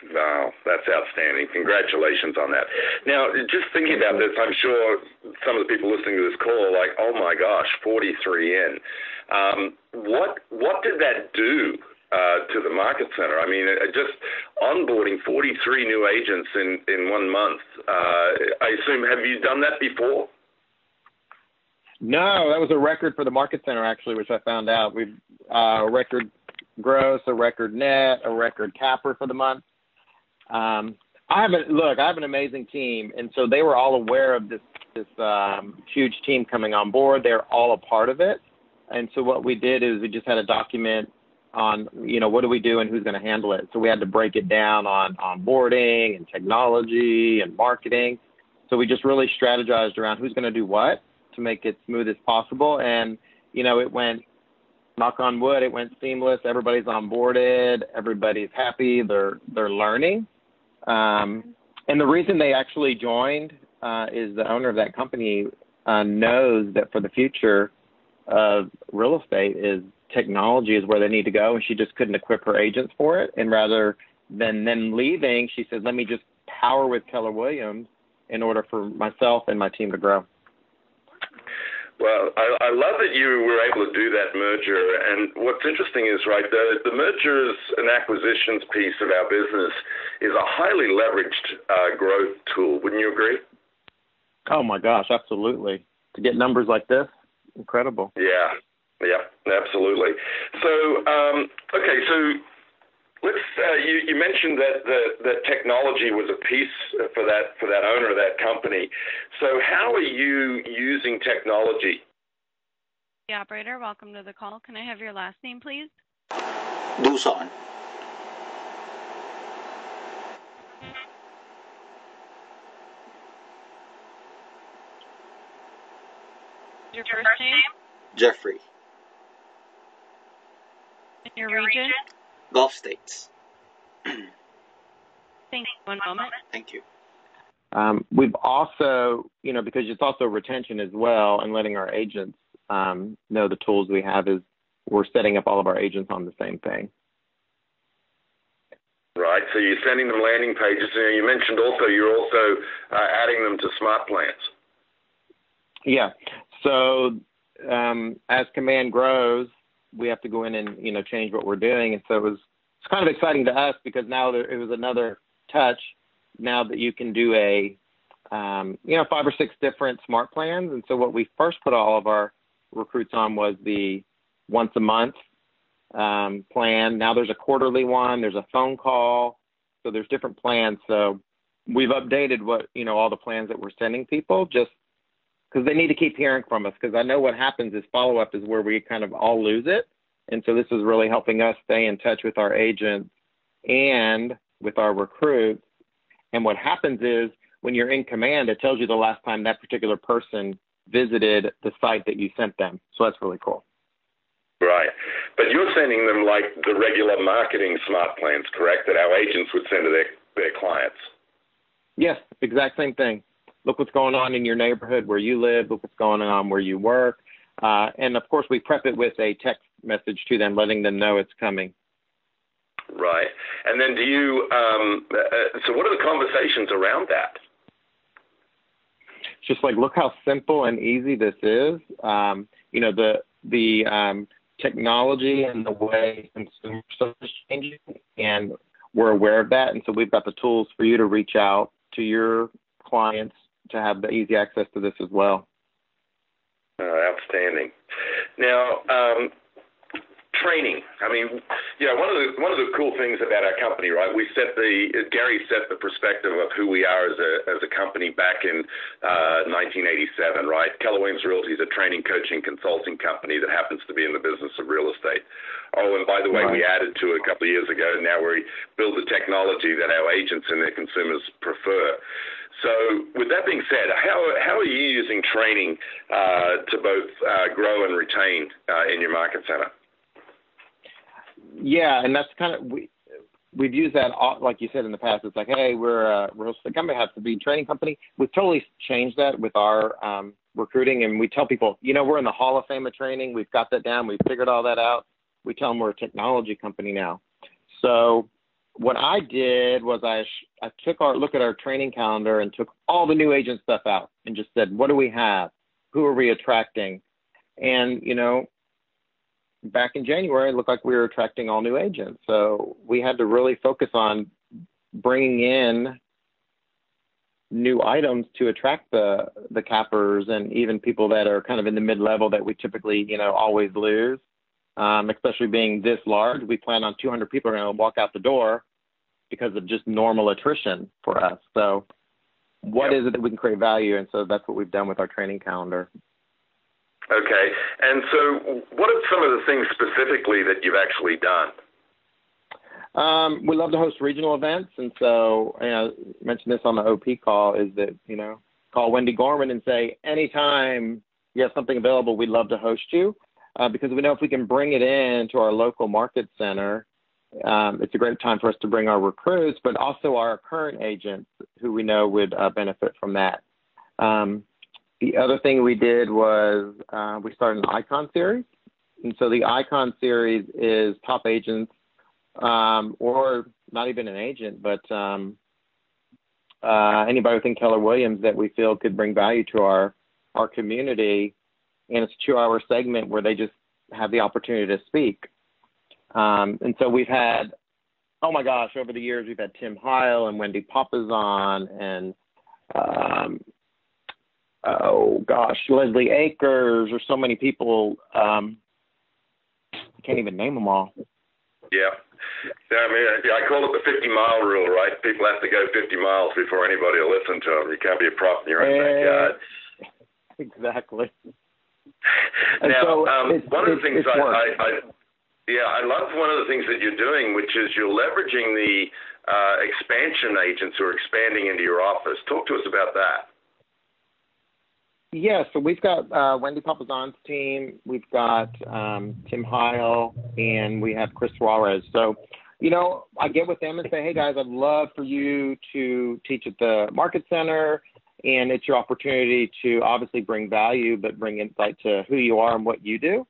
Wow, that's outstanding. Congratulations on that. Now, just thinking about this, I'm sure some of the people listening to this call are like, "Oh my gosh, 43 in." Um, what what did that do uh, to the market center? I mean, uh, just onboarding 43 new agents in in one month. Uh, I assume have you done that before? No, that was a record for the market center actually, which I found out. We've uh, a record gross, a record net, a record capper for the month. Um, I have a look. I have an amazing team, and so they were all aware of this this um, huge team coming on board. They're all a part of it, and so what we did is we just had a document on you know what do we do and who's going to handle it. So we had to break it down on onboarding and technology and marketing. So we just really strategized around who's going to do what to make it smooth as possible, and you know it went knock on wood, it went seamless. Everybody's onboarded. Everybody's happy. They're they're learning. Um, and the reason they actually joined uh, is the owner of that company uh, knows that for the future of real estate is technology is where they need to go, and she just couldn't equip her agents for it. And rather than them leaving, she said, "Let me just power with Keller Williams in order for myself and my team to grow." Well, I, I love that you were able to do that merger. And what's interesting is, right, the, the mergers and acquisitions piece of our business is a highly leveraged uh, growth tool. Wouldn't you agree? Oh my gosh, absolutely! To get numbers like this, incredible. Yeah, yeah, absolutely. So, um, okay, so let's. Uh, you, you mentioned that the that technology was a piece for that for that owner of that company. So, how are you using technology? The operator, welcome to the call. Can I have your last name, please? Duson. Your first name Jeffrey. and your region? Gulf States. Thank you. One moment. Thank you. Um, we've also, you know, because it's also retention as well, and letting our agents um, know the tools we have is we're setting up all of our agents on the same thing. Right. So you're sending them landing pages. You, know, you mentioned also you're also uh, adding them to smart plans. Yeah. So um, as command grows, we have to go in and you know change what we're doing, and so it was it's kind of exciting to us because now there, it was another touch. Now that you can do a um, you know five or six different smart plans, and so what we first put all of our recruits on was the once a month um, plan. Now there's a quarterly one. There's a phone call. So there's different plans. So we've updated what you know all the plans that we're sending people just because they need to keep hearing from us. Because I know what happens is follow up is where we kind of all lose it, and so this is really helping us stay in touch with our agents and with our recruits. And what happens is when you're in command, it tells you the last time that particular person visited the site that you sent them. So that's really cool. Right. But you're sending them like the regular marketing smart plans, correct? That our agents would send to their, their clients. Yes, exact same thing. Look what's going on in your neighborhood where you live. Look what's going on where you work. Uh, and of course, we prep it with a text message to them, letting them know it's coming. Right. And then do you, um, uh, so what are the conversations around that? It's just like, look how simple and easy this is. Um, you know, the, the, um, technology and the way consumer stuff is changing, and we're aware of that. And so we've got the tools for you to reach out to your clients to have the easy access to this as well. Uh, outstanding. Now, um, training. I mean, you know, one of the one of the cool things about our company, right? We set the Gary set the perspective of who we are as a as a company back in uh, 1987, right? Keller Williams Realty is a training, coaching, consulting company that happens to be in the business of real estate. Oh, and by the way, right. we added to it a couple of years ago. Now we build the technology that our agents and their consumers prefer. So, with that being said, how how are you using training uh, to both uh, grow and retain uh, in your market center? Yeah, and that's kind of we we've used that like you said in the past. It's like, hey, we're a real estate company, have to be a training company. We've totally changed that with our um, recruiting, and we tell people, you know, we're in the Hall of Fame of training. We've got that down. We've figured all that out. We tell them we're a technology company now. So what I did was I I took our look at our training calendar and took all the new agent stuff out and just said, what do we have? Who are we attracting? And you know, back in January, it looked like we were attracting all new agents. So we had to really focus on bringing in new items to attract the the cappers and even people that are kind of in the mid level that we typically you know always lose. Um, especially being this large, we plan on 200 people are going to walk out the door because of just normal attrition for us. So, what yep. is it that we can create value? And so that's what we've done with our training calendar. Okay. And so, what are some of the things specifically that you've actually done? Um, we love to host regional events, and so you know, I mentioned this on the OP call is that you know call Wendy Gorman and say anytime you have something available, we'd love to host you uh, because we know if we can bring it in to our local market center, um, it's a great time for us to bring our recruits, but also our current agents who we know would uh, benefit from that. Um, the other thing we did was uh, we started an icon series. And so the icon series is top agents, um, or not even an agent, but um, uh, anybody within Keller Williams that we feel could bring value to our our community. And it's a two-hour segment where they just have the opportunity to speak. Um, and so we've had, oh my gosh, over the years we've had Tim Heil and Wendy Papasan and um, oh gosh, Leslie Akers, or so many people. Um, I can't even name them all. Yeah. Yeah, I mean, I call it the 50 mile rule, right? People have to go 50 miles before anybody will listen to them. You can't be a prop in your own backyard. Exactly. Now, so um, one of the things I, I, I, yeah, I love one of the things that you're doing, which is you're leveraging the uh, expansion agents who are expanding into your office. Talk to us about that. Yeah, so we've got uh, Wendy Papasan's team, we've got um, Tim Heil, and we have Chris Suarez. So, you know, I get with them and say, hey guys, I'd love for you to teach at the Market Center, and it's your opportunity to obviously bring value, but bring insight to who you are and what you do,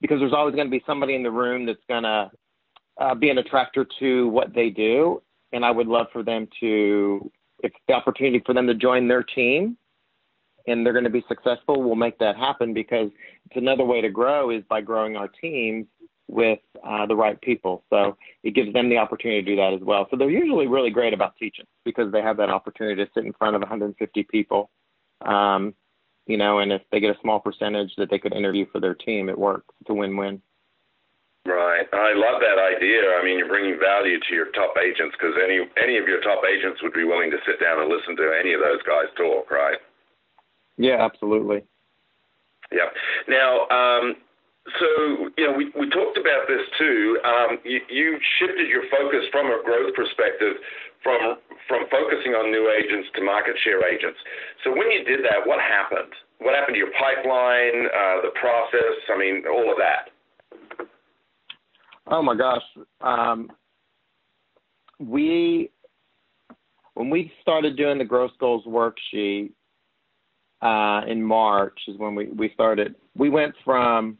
because there's always going to be somebody in the room that's going to uh, be an attractor to what they do, and I would love for them to, if the opportunity for them to join their team and they're going to be successful, we'll make that happen because it's another way to grow is by growing our teams with uh, the right people. So it gives them the opportunity to do that as well. So they're usually really great about teaching because they have that opportunity to sit in front of 150 people. Um, you know, and if they get a small percentage that they could interview for their team, it works. It's a win-win. Right. I love that idea. I mean, you're bringing value to your top agents because any any of your top agents would be willing to sit down and listen to any of those guys talk, right? Yeah, absolutely. Yeah. Now, um, so you know, we, we talked about this too. Um, you, you shifted your focus from a growth perspective from from focusing on new agents to market share agents. So when you did that, what happened? What happened to your pipeline, uh, the process? I mean, all of that. Oh my gosh, um, we when we started doing the growth goals worksheet, uh, in March is when we we started. We went from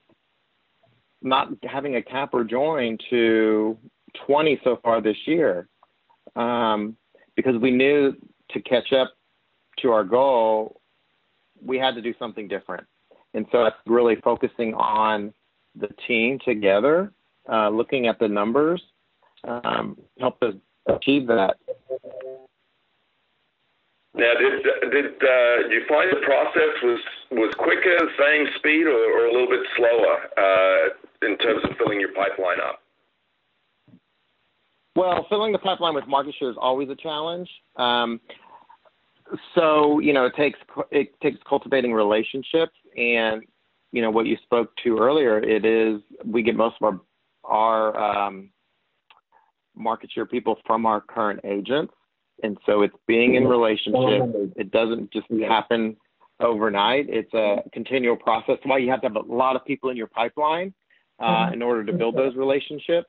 not having a capper join to 20 so far this year um, because we knew to catch up to our goal, we had to do something different. And so that's really focusing on the team together, uh, looking at the numbers, um, helped us achieve that. Now, did did uh, you find the process was was quicker, same speed, or, or a little bit slower uh, in terms of filling your pipeline up? Well, filling the pipeline with market share is always a challenge. Um, so you know, it takes it takes cultivating relationships, and you know what you spoke to earlier. It is we get most of our our um, market share people from our current agents, and so it's being in relationship. It doesn't just happen overnight. It's a continual process. Why you have to have a lot of people in your pipeline uh, in order to build those relationships.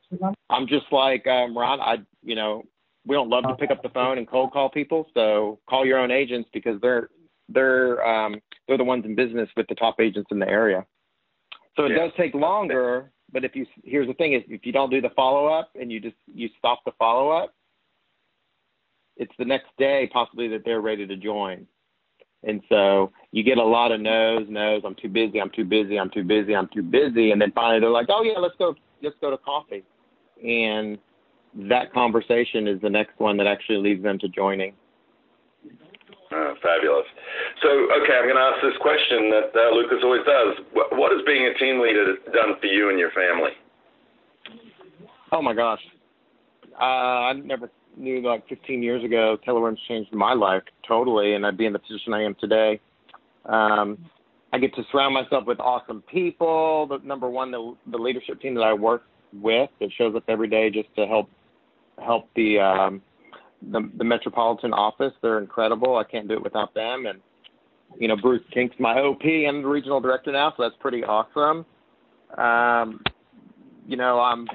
I'm just like um, Ron. I you know we don't love to pick up the phone and cold call people. So call your own agents because they're they're um, they're the ones in business with the top agents in the area. So it Yeah. does take longer, but if you here's the thing is if you don't do the follow up and you just you stop the follow up, it's the next day possibly that they're ready to join. And so you get a lot of no's, no's. I'm too busy. I'm too busy. I'm too busy. I'm too busy. And then finally they're like, oh yeah, let's go. Let's go to coffee. And that conversation is the next one that actually leads them to joining. Uh, fabulous. So, okay, I'm going to ask this question that uh, Lucas always does. What, what has being a team leader done for you and your family? Oh my gosh. Uh, I never knew like 15 years ago Williams changed my life totally, and I'd be in the position I am today. Um, I get to surround myself with awesome people. The number one, the, the leadership team that I work with that shows up every day just to help help the um, the, the metropolitan office. They're incredible. I can't do it without them. And you know, Bruce Kink's my OP. I'm the regional director now, so that's pretty awesome. Um, you know, I'm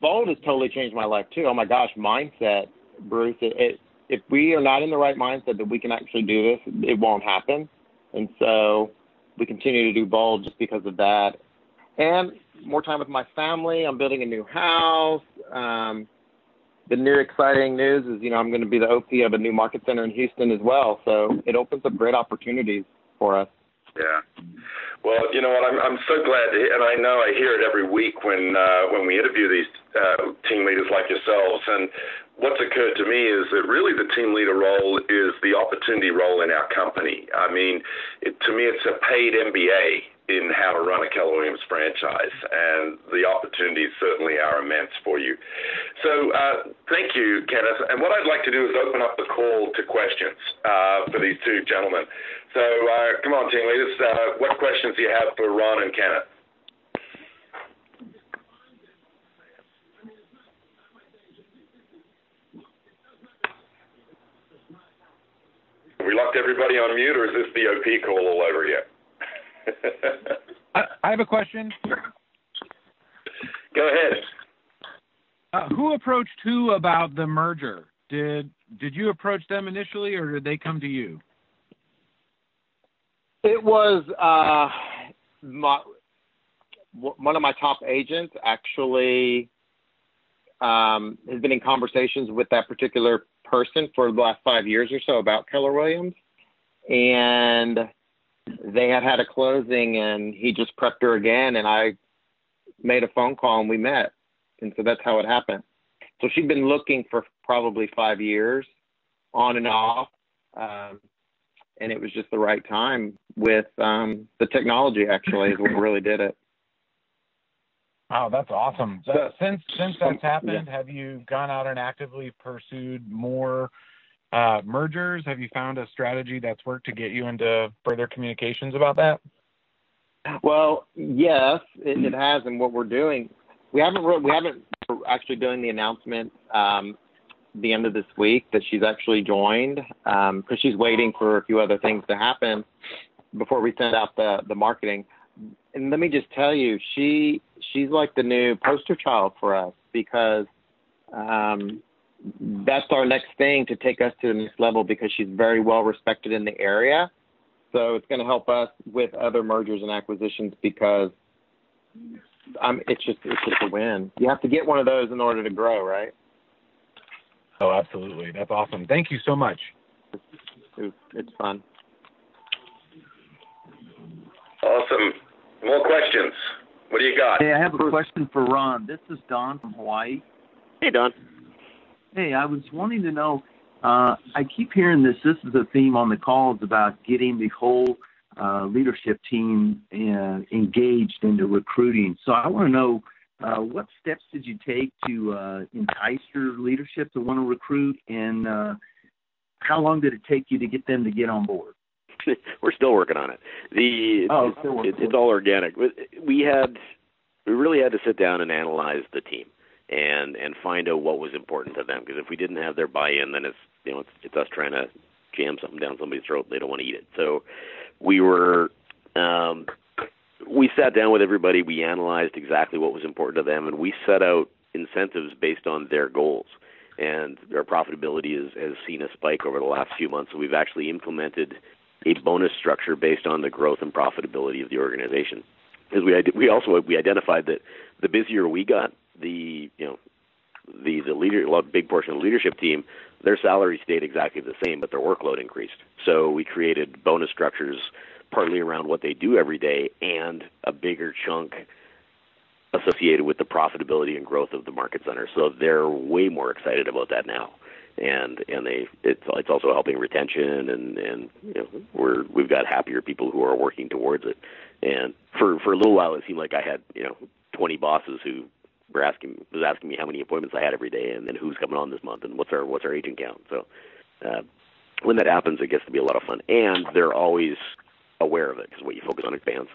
Bold has totally changed my life too. Oh my gosh, mindset, Bruce. It, it, if we are not in the right mindset that we can actually do this, it won't happen. And so we continue to do Bold just because of that. And more time with my family. I'm building a new house. Um, the new exciting news is, you know, I'm going to be the OP of a new market center in Houston as well. So it opens up great opportunities for us. Yeah. Well, you know what? I'm I'm so glad, to, and I know I hear it every week when uh, when we interview these uh, team leaders like yourselves. And what's occurred to me is that really the team leader role is the opportunity role in our company. I mean, it, to me, it's a paid MBA in how to run a Keller Williams franchise, and the opportunities certainly are immense for you. So, uh, thank you, Kenneth. And what I'd like to do is open up the call to questions uh, for these two gentlemen. So, uh, come on, team leaders. Uh, what questions do you have for Ron and Kenneth? We locked everybody on mute, or is this the OP call all over yet? I, I have a question. Go ahead. Uh, who approached who about the merger? Did did you approach them initially, or did they come to you? It was uh, my, one of my top agents actually um, has been in conversations with that particular person for the last five years or so about Keller Williams, and they had had a closing, and he just prepped her again, and I made a phone call and we met, and so that's how it happened. So she'd been looking for probably five years, on and off. Um, and it was just the right time with um, the technology. Actually, is what really did it. Oh, that's awesome. So, So- since since that's happened, have you gone out and actively pursued more uh, mergers? Have you found a strategy that's worked to get you into further communications about that? Well, yes, it, it has, and what we're doing, we haven't re- we haven't actually doing the announcement um, the end of this week that she's actually joined because she's waiting for a few other things to happen before we send out the the marketing. And let me just tell you, she she's like the new poster child for us because um, that's our next thing to take us to the next level because she's very well respected in the area So it's going to help us with other mergers and acquisitions because I'm, it's just it's just a win. You have to get one of those in order to grow, right? Oh, absolutely. That's awesome. Thank you so much. It's, it's fun. Awesome. More questions. What do you got? Hey, I have a question for Ron. This is Don from Hawaii. Hey, Don. Hey, I was wanting to know. Uh, I keep hearing this. This is a theme on the calls about getting the whole uh, leadership team uh, engaged into recruiting. So I want to know uh, what steps did you take to uh, entice your leadership to want to recruit, and uh, how long did it take you to get them to get on board? We're still working on it. The Oh, it's, it, it's all organic. We had we really had to sit down and analyze the team and and find out what was important to them because if we didn't have their buy-in, then it's you know it's, it's us trying to jam something down somebody's throat. They don't want to eat it. So we were um, we sat down with everybody. We analyzed exactly what was important to them, and we set out incentives based on their goals. And their profitability has, has seen a spike over the last few months. So we've actually implemented a bonus structure based on the growth and profitability of the organization. Because we we also we identified that the busier we got, the you know the the leader a big portion of the leadership team, their salary stayed exactly the same, but their workload increased. So we created bonus structures partly around what they do every day and a bigger chunk associated with the profitability and growth of the market center. So they're way more excited about that now and and they it's it's also helping retention and and you know we're we've got happier people who are working towards it. And for for a little while it seemed like I had you know 20 bosses who were asking was asking me how many appointments I had every day and then who's coming on this month and what's our what's our agent count. So uh, when that happens it gets to be a lot of fun. And they're always aware of it because what you focus on expands.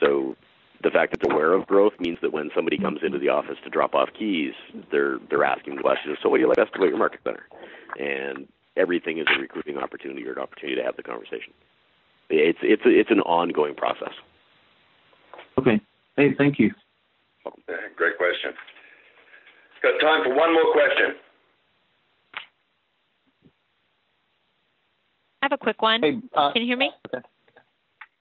So the fact that they're aware of growth means that when somebody comes into the office to drop off keys, they're they're asking questions. So, what do you like best about your market center? And everything is a recruiting opportunity or an opportunity to have the conversation. It's it's it's an ongoing process. Okay. Hey, thank you. Great question. Got time for one more question. I have a quick one. Hey, uh, Can you hear me? Okay.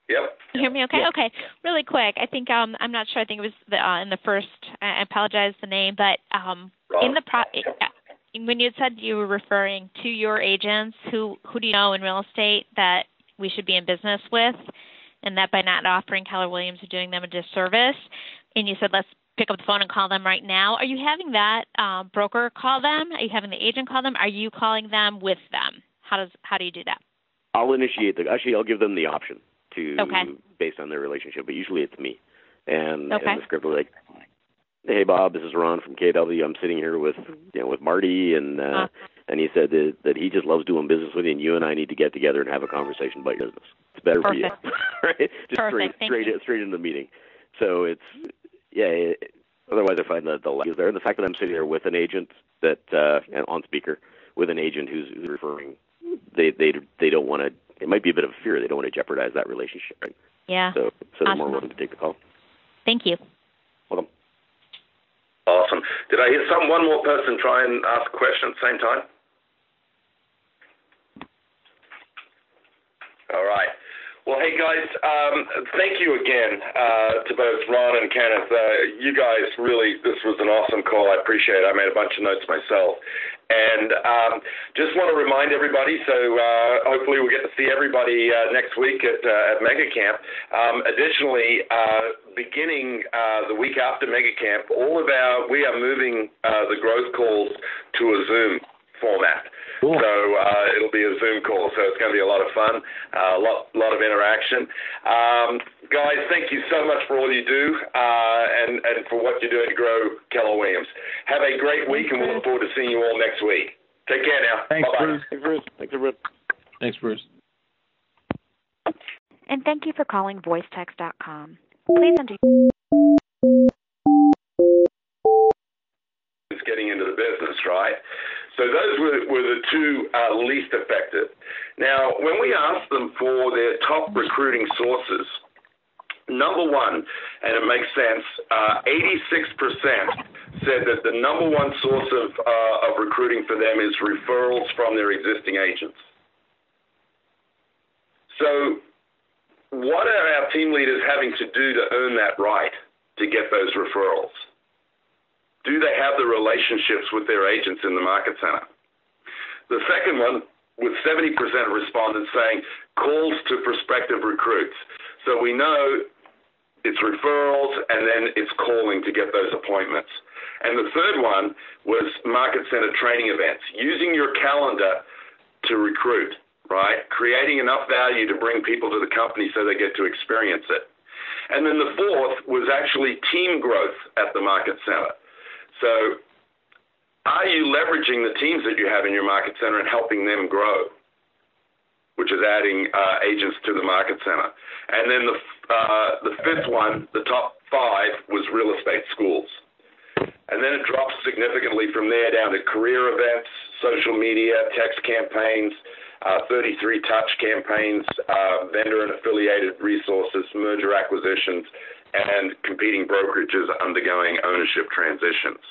Yep. You hear me okay? Yeah. Okay. Really quick. I think um I'm not sure. I think it was the, uh, in the first. I apologize the name, but um in the pro. uh, When you said you were referring to your agents, who who do you know in real estate that we should be in business with, and that by not offering Keller Williams you're doing them a disservice, and you said let's pick up the phone and call them right now. Are you having that um, broker call them? Are you having the agent call them? Are you calling them with them? How does how do you do that? I'll initiate the actually I'll give them the option to Okay. based on their relationship, but usually it's me. And, Okay. and the script will like, "Hey Bob, this is Ron from KW. I'm sitting here with you know with Marty, and uh, Uh. and he said that, that he just loves doing business with you, and you and I need to get together and have a conversation about your business. It's better for you, right? Just Perfect. straight Thank straight you. straight into the meeting. So it's yeah. It, otherwise, I find that the lag is there, and the fact that I'm sitting there with an agent that uh, on speaker with an agent who's, who's referring, they they they don't want to. It might be a bit of a fear. They don't want to jeopardize that relationship, right? Yeah. So so they're more willing to take the call. Thank you. Welcome. Awesome. Did I hear some one more person try and ask a question at the same time? All right. Well, hey guys, um, thank you again uh, to both Ron and Kenneth. Uh, you guys really, this was an awesome call. I appreciate it. I made a bunch of notes myself. And um, just want to remind everybody, so uh, hopefully we'll get to see everybody uh, next week at, uh, at Mega Camp. Um, additionally, uh, beginning uh, the week after Mega Camp, all of our, we are moving uh, the growth calls to a Zoom format. So uh, it'll be a Zoom call, so it's going to be a lot of fun, a uh, lot, lot of interaction. Um, guys, thank you so much for all you do uh, and, and for what you're doing to grow Keller Williams. Have a great week, and we'll look forward to seeing you all next week. Take care now. Thanks, Bye-bye. Bruce. Thanks, Bruce. Thanks, everyone. Thanks, Bruce. And thank you for calling voicetext.com. Please enter. is getting into the business, right? So those were, were the two uh, least effective. Now, when we asked them for their top recruiting sources, number one, and it makes sense, uh, 86% said that the number one source of, uh, of recruiting for them is referrals from their existing agents. So what are our team leaders having to do to earn that right to get those referrals? Do they have the relationships with their agents in the market center? The second one, with 70% of respondents saying calls to prospective recruits. So we know it's referrals and then it's calling to get those appointments. And the third one was market center training events, using your calendar to recruit, right? Creating enough value to bring people to the company so they get to experience it. And then the fourth was actually team growth at the market center. So are you leveraging the teams that you have in your market center and helping them grow? Which is adding uh, agents to the market center. And then the uh, the fifth one, the top five, was real estate schools. And then it drops significantly from there down to career events, social media, text campaigns, uh, 33 touch campaigns, uh, vendor and affiliated resources, merger acquisitions, and competing brokerages undergoing ownership transitions.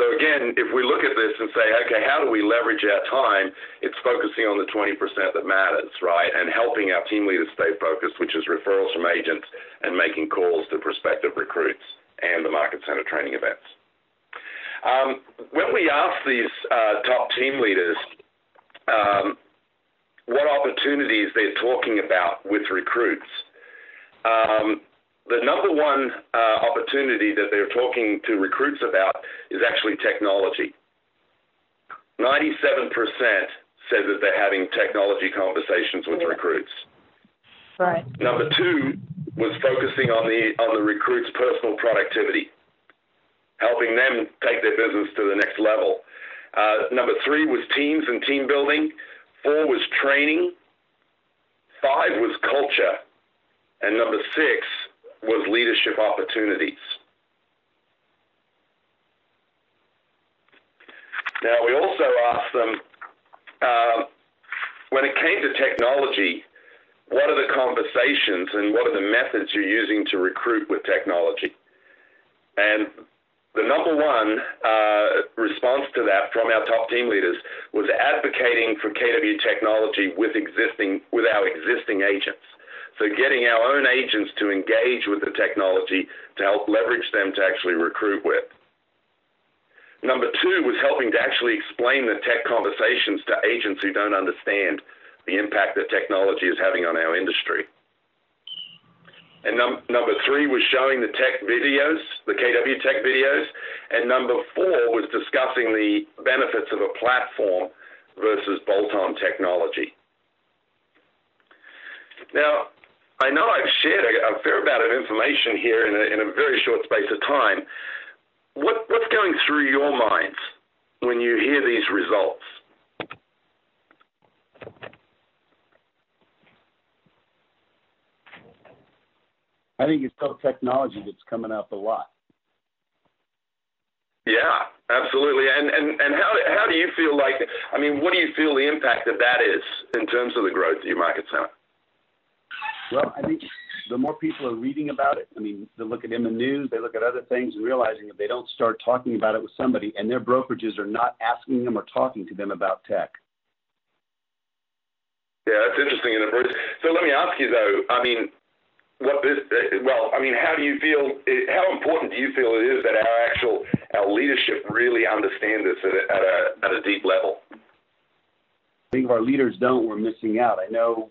So again, if we look at this and say, okay, how do we leverage our time? It's focusing on the 20% that matters, right? And helping our team leaders stay focused, which is referrals from agents and making calls to prospective recruits and the market center training events. Um, when we ask these uh, top team leaders um, what opportunities they're talking about with recruits, um, the number one uh, opportunity that they're talking to recruits about is actually technology. 97% said that they're having technology conversations with recruits. Right. Number two was focusing on the on the recruits' personal productivity, helping them take their business to the next level. Uh, number three was teams and team building. Four was training. Five was culture, and number six was leadership opportunities. Now, we also asked them um, when it came to technology, what are the conversations and what are the methods you're using to recruit with technology? And the number one uh, response to that from our top team leaders was advocating for KW technology with existing with our existing agents. So getting our own agents to engage with the technology to help leverage them to actually recruit with. Number two was helping to actually explain the tech conversations to agents who don't understand the impact that technology is having on our industry. And num- number three was showing the tech videos, the KW tech videos. And number four was discussing the benefits of a platform versus bolt on technology. Now, I know I've shared a, a fair amount of information here in a, in a very short space of time. What, what's going through your minds when you hear these results? I think it's still technology that's coming up a lot. Yeah, absolutely. And and and how how do you feel like? I mean, what do you feel the impact of that is in terms of the growth of your market center? Well, I think the more people are reading about it, I mean, they look at in the news, they look at other things, and realizing if they don't start talking about it with somebody, and their brokerages are not asking them or talking to them about tech. Yeah, that's interesting. So let me ask you though. I mean, what this? Well, I mean, how do you feel? How important do you feel it is that our actual our leadership really understand this at a, at a, at a deep level? I think if our leaders don't, we're missing out. I know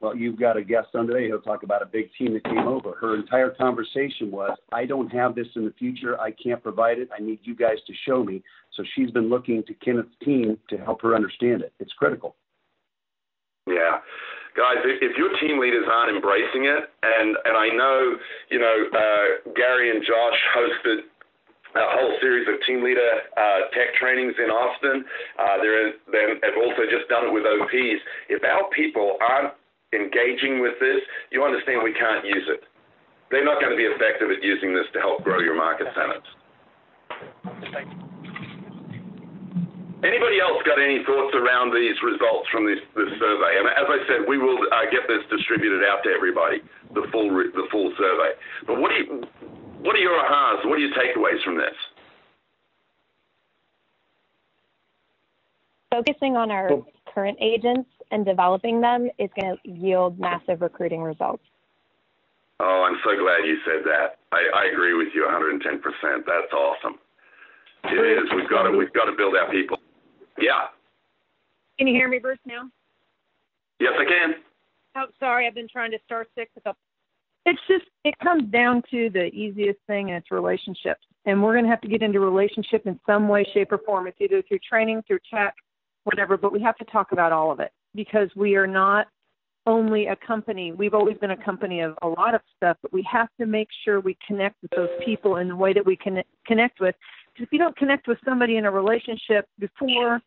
well, you've got a guest on today. He'll talk about a big team that came over. Her entire conversation was, I don't have this in the future. I can't provide it. I need you guys to show me. So she's been looking to Kenneth's team to help her understand it. It's critical. Yeah. Guys, if your team leaders aren't embracing it, and, and I know, you know, uh, Gary and Josh hosted a whole series of team leader uh, tech trainings in Austin. Uh, they have also just done it with OPs. If our people aren't engaging with this, you understand we can't use it. They're not going to be effective at using this to help grow your market centers. Anybody else got any thoughts around these results from this, this survey? And as I said, we will uh, get this distributed out to everybody, the full the full survey. But what do you what are your ahas? What are your takeaways from this? Focusing on our current agents and developing them is going to yield massive recruiting results. Oh, I'm so glad you said that. I, I agree with you 110%. That's awesome. It is. We've got to we've got to build our people. Yeah. Can you hear me, Bruce? Now? Yes, I can. Oh, sorry. I've been trying to star six a couple. It's just it comes down to the easiest thing, and it's relationships. And we're going to have to get into relationship in some way, shape, or form. It's either through training, through tech, whatever. But we have to talk about all of it because we are not only a company. We've always been a company of a lot of stuff, but we have to make sure we connect with those people in the way that we can connect with. Because if you don't connect with somebody in a relationship before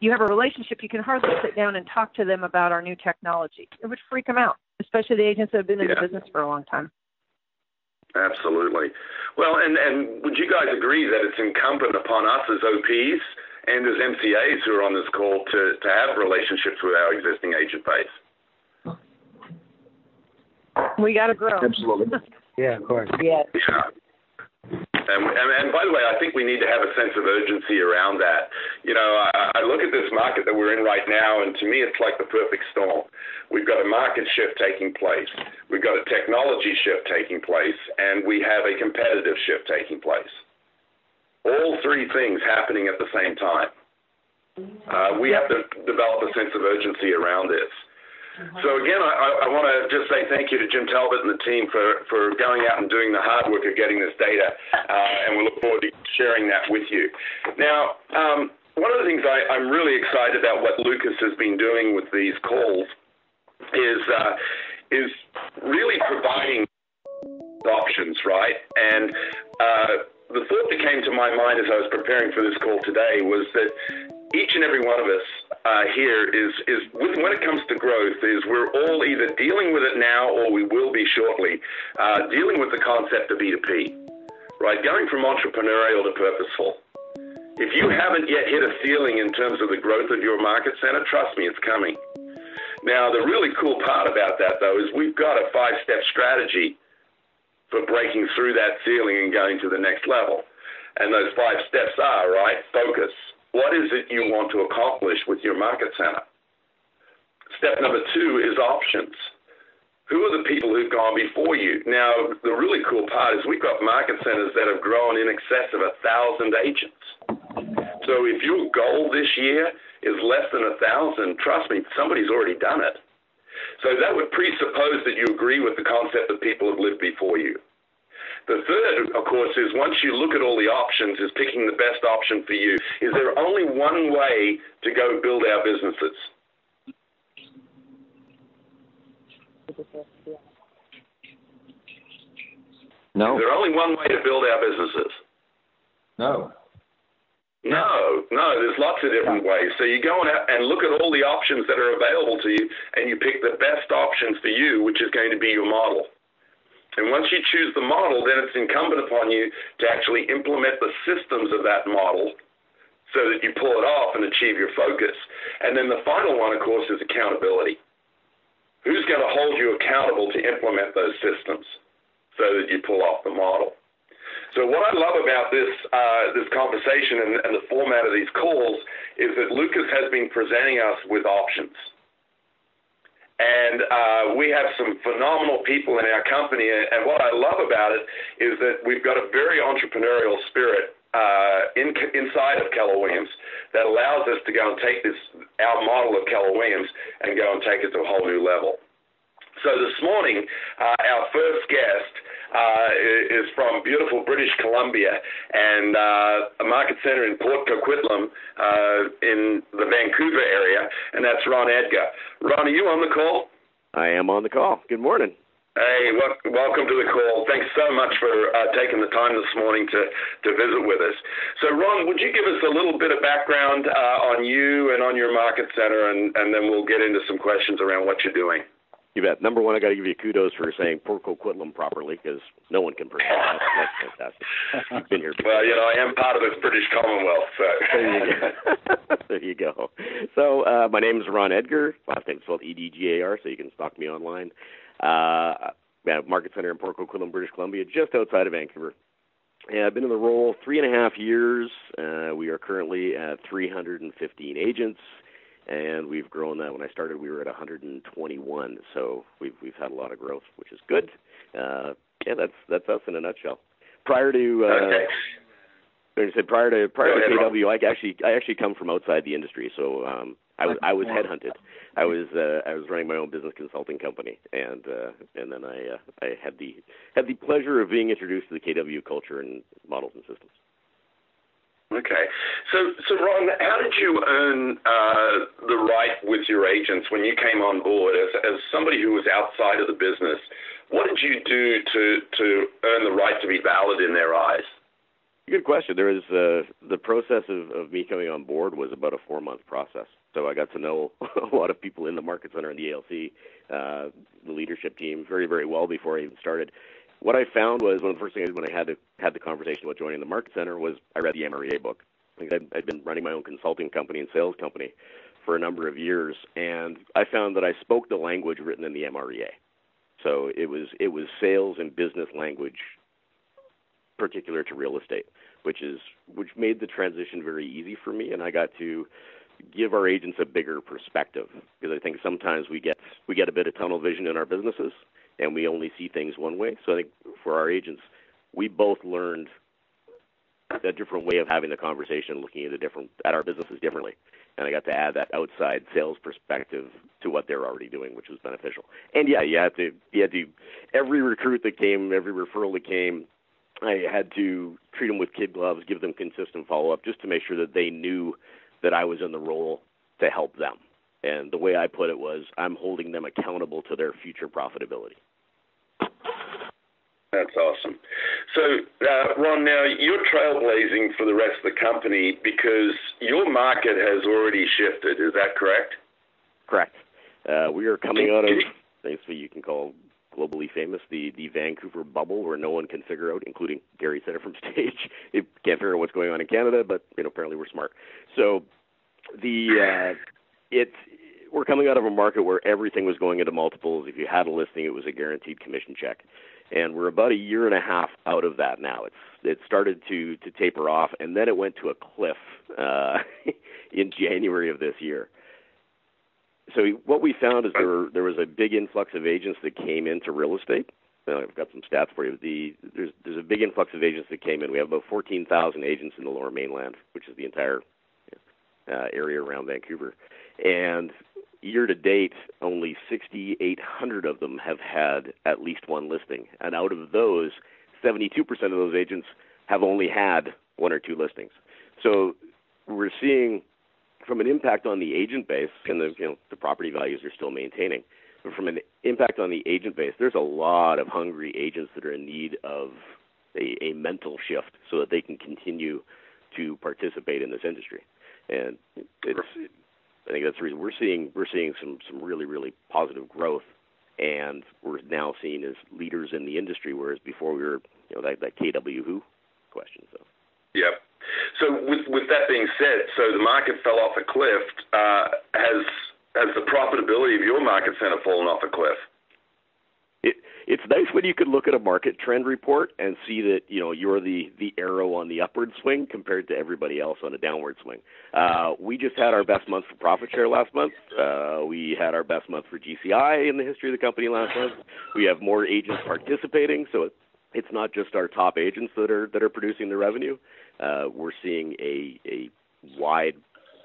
you have a relationship, you can hardly sit down and talk to them about our new technology. It would freak them out, especially the agents that have been in Yeah. the business for a long time. Absolutely. Well, and and would you guys agree that it's incumbent upon us as OPs and as MCAs who are on this call to to have relationships with our existing agent base? We got to grow. Absolutely. Yeah, of course. Yeah. Yeah. And, and, and by the way, I think we need to have a sense of urgency around that. You know, I, I look at this market that we're in right now, and to me, it's like the perfect storm. We've got a market shift taking place, we've got a technology shift taking place, and we have a competitive shift taking place. All three things happening at the same time. Uh, we have to develop a sense of urgency around this. So again, I, I want to just say thank you to Jim Talbot and the team for, for going out and doing the hard work of getting this data, uh, and we look forward to sharing that with you. Now, um, one of the things I, I'm really excited about what Lucas has been doing with these calls is uh, is really providing options, right? And uh, the thought that came to my mind as I was preparing for this call today was that each and every one of us uh, here is is with, when it comes to growth is we're all either dealing with it now or we will be shortly uh, dealing with the concept of E2P, right? Going from entrepreneurial to purposeful. If you haven't yet hit a ceiling in terms of the growth of your market center, trust me, it's coming. Now, the really cool part about that, though, is we've got a five step strategy for breaking through that ceiling and going to the next level. And those five steps are, right? Focus. What is it you want to accomplish with your market center? Step number two is options. Who are the people who've gone before you? Now, the really cool part is we've got market centers that have grown in excess of a thousand agents. So if your goal this year is less than a thousand, trust me, somebody's already done it. So that would presuppose that you agree with the concept that people have lived before you. The third, of course, is once you look at all the options, is picking the best option for you. Is there only one way to go build our businesses? No. Is there only one way to build our businesses? No. No, no, there's lots of different ways. So you go and, and look at all the options that are available to you, and you pick the best option for you, which is going to be your model. And once you choose the model, then it's incumbent upon you to actually implement the systems of that model so that you pull it off and achieve your focus. And then the final one, of course, is accountability. Who's going to hold you accountable to implement those systems so that you pull off the model? So what I love about this uh, this conversation and, and the format of these calls is that Lucas has been presenting us with options. And uh, we have some phenomenal people in our company. And what I love about it is that we've got a very entrepreneurial spirit uh, in, inside of Keller Williams that allows us to go and take this our model of Keller Williams and go and take it to a whole new level. So this morning, uh, our first guest uh, is from beautiful British Columbia and uh, a market center in Port Coquitlam uh, in the Vancouver area, and that's Ron Edgar. Ron, are you on the call? I am on the call. Good morning. Hey, wel- welcome to the call. Thanks so much for uh, taking the time this morning to, to visit with us. So, Ron, would you give us a little bit of background uh, on you and on your market center, and, and then we'll get into some questions around what you're doing? You bet. Number one, I got to give you kudos for saying Port Coquitlam properly because no one can pronounce that. That's fantastic. You've been here. Well, you know, I am part of this British Commonwealth, so. There you go. there you go. So, uh, my name is Ron Edgar. Last name is spelled E D G A R, so you can stalk me online. Uh, yeah, Market Center in Port Coquitlam, British Columbia, just outside of Vancouver. Yeah, I've been in the role three and a half years. Uh, we are currently at 315 agents and we've grown that. When I started, we were at 121, so we've we've had a lot of growth, which is good. Uh, yeah, that's that's us in a nutshell. Prior to uh, Okay. I said, prior to prior to. KW, I actually I actually come from outside the industry, so um, I was I was headhunted. I was uh, I was running my own business consulting company, and uh, and then I uh, I had the had the pleasure of being introduced to the KW culture and models and systems. Okay. So, so Ron, how did you earn uh, the right with your agents when you came on board as, as somebody who was outside of the business? What did you do to to earn the right to be valid in their eyes? Good question. There was uh, the process of, of me coming on board was about a four month process. So I got to know a lot of people in the market center and the ALC, uh, the leadership team, very very well before I even started. What I found was one of the first things when I had to had the conversation about joining the market center was I read the MREA book. I'd, I'd been running my own consulting company and sales company for a number of years, and I found that I spoke the language written in the MREA. So it was it was sales and business language particular to real estate, which is which made the transition very easy for me, and I got to give our agents a bigger perspective because I think sometimes we get we get a bit of tunnel vision in our businesses and we only see things one way. So I think for our agents, we both learned a different way of having the conversation, looking at a different at our businesses differently. And I got to add that outside sales perspective to what they're already doing, which was beneficial. And yeah, you had to you had to every recruit that came, every referral that came, I had to treat them with kid gloves, give them consistent follow up, just to make sure that they knew that I was in the role to help them. And the way I put it was, I'm holding them accountable to their future profitability. That's awesome. So, uh, Ron, now you're trailblazing for the rest of the company because your market has already shifted. Is that correct? Correct. Uh, we are coming out of things that you can call globally famous, the the Vancouver bubble, where no one can figure out, including Gary said it from stage, they can't figure out what's going on in Canada, but you know apparently we're smart. So the uh, it's we're coming out of a market where everything was going into multiples. If you had a listing, it was a guaranteed commission check, and we're about a year and a half out of that now. It's it started to to taper off, and then it went to a cliff uh, in January of this year. So what we found is there there was a big influx of agents that came into real estate. Uh, I've got some stats for you. The there's there's a big influx of agents that came in. We have about 14,000 agents in the Lower Mainland, which is the entire uh, area around Vancouver. And year to date, only 6,800 of them have had at least one listing. And out of those, 72% of those agents have only had one or two listings. So we're seeing from an impact on the agent base, and the you know the property values are still maintaining. But from an impact on the agent base, there's a lot of hungry agents that are in need of a, a mental shift so that they can continue to participate in this industry. And it's, I think that's the reason we're seeing we're seeing some some really really positive growth, and we're now seen as leaders in the industry, whereas before we were you know that that KW who question. So. Yep. So with with that being said, so the market fell off a cliff. Uh, has has the profitability of your market center fallen off a cliff? It it's nice when you can look at a market trend report and see that you know you're the the arrow on the upward swing compared to everybody else on a downward swing. Uh, we just had our best month for profit share last month. Uh, we had our best month for GCI in the history of the company last month. We have more agents participating, so it, it's not just our top agents that are that are producing the revenue. Uh, we're seeing a a wide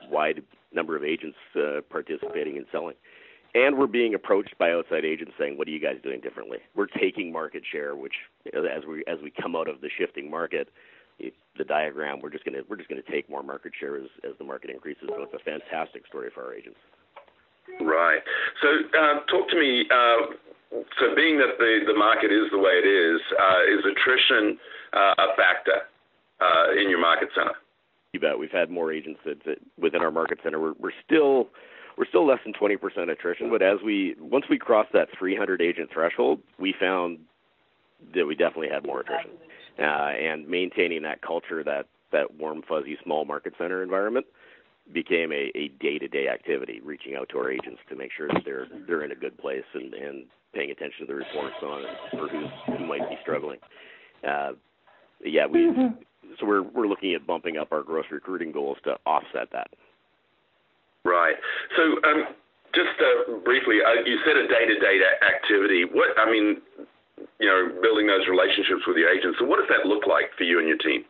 wide number of agents uh, participating and selling. And we're being approached by outside agents saying, "What are you guys doing differently?" We're taking market share, which you know, as we as we come out of the shifting market, the diagram we're just gonna we're just gonna take more market share as as the market increases. So it's a fantastic story for our agents. Right. So uh, talk to me. Uh, so being that the the market is the way it is, uh, is attrition uh, a factor uh, in your market center? You bet. We've had more agents that, that within our market center. We're, we're still we're still less than 20% attrition, but as we once we crossed that 300 agent threshold, we found that we definitely had more attrition. Uh, and maintaining that culture, that that warm, fuzzy, small market center environment, became a, a day-to-day activity. Reaching out to our agents to make sure that they're they're in a good place and, and paying attention to the reports on for who's, who might be struggling. Uh, yeah, we so we're we're looking at bumping up our gross recruiting goals to offset that. Right. So, um, just uh, briefly, uh, you said a day-to-day activity. What I mean, you know, building those relationships with your agents. So, what does that look like for you and your team?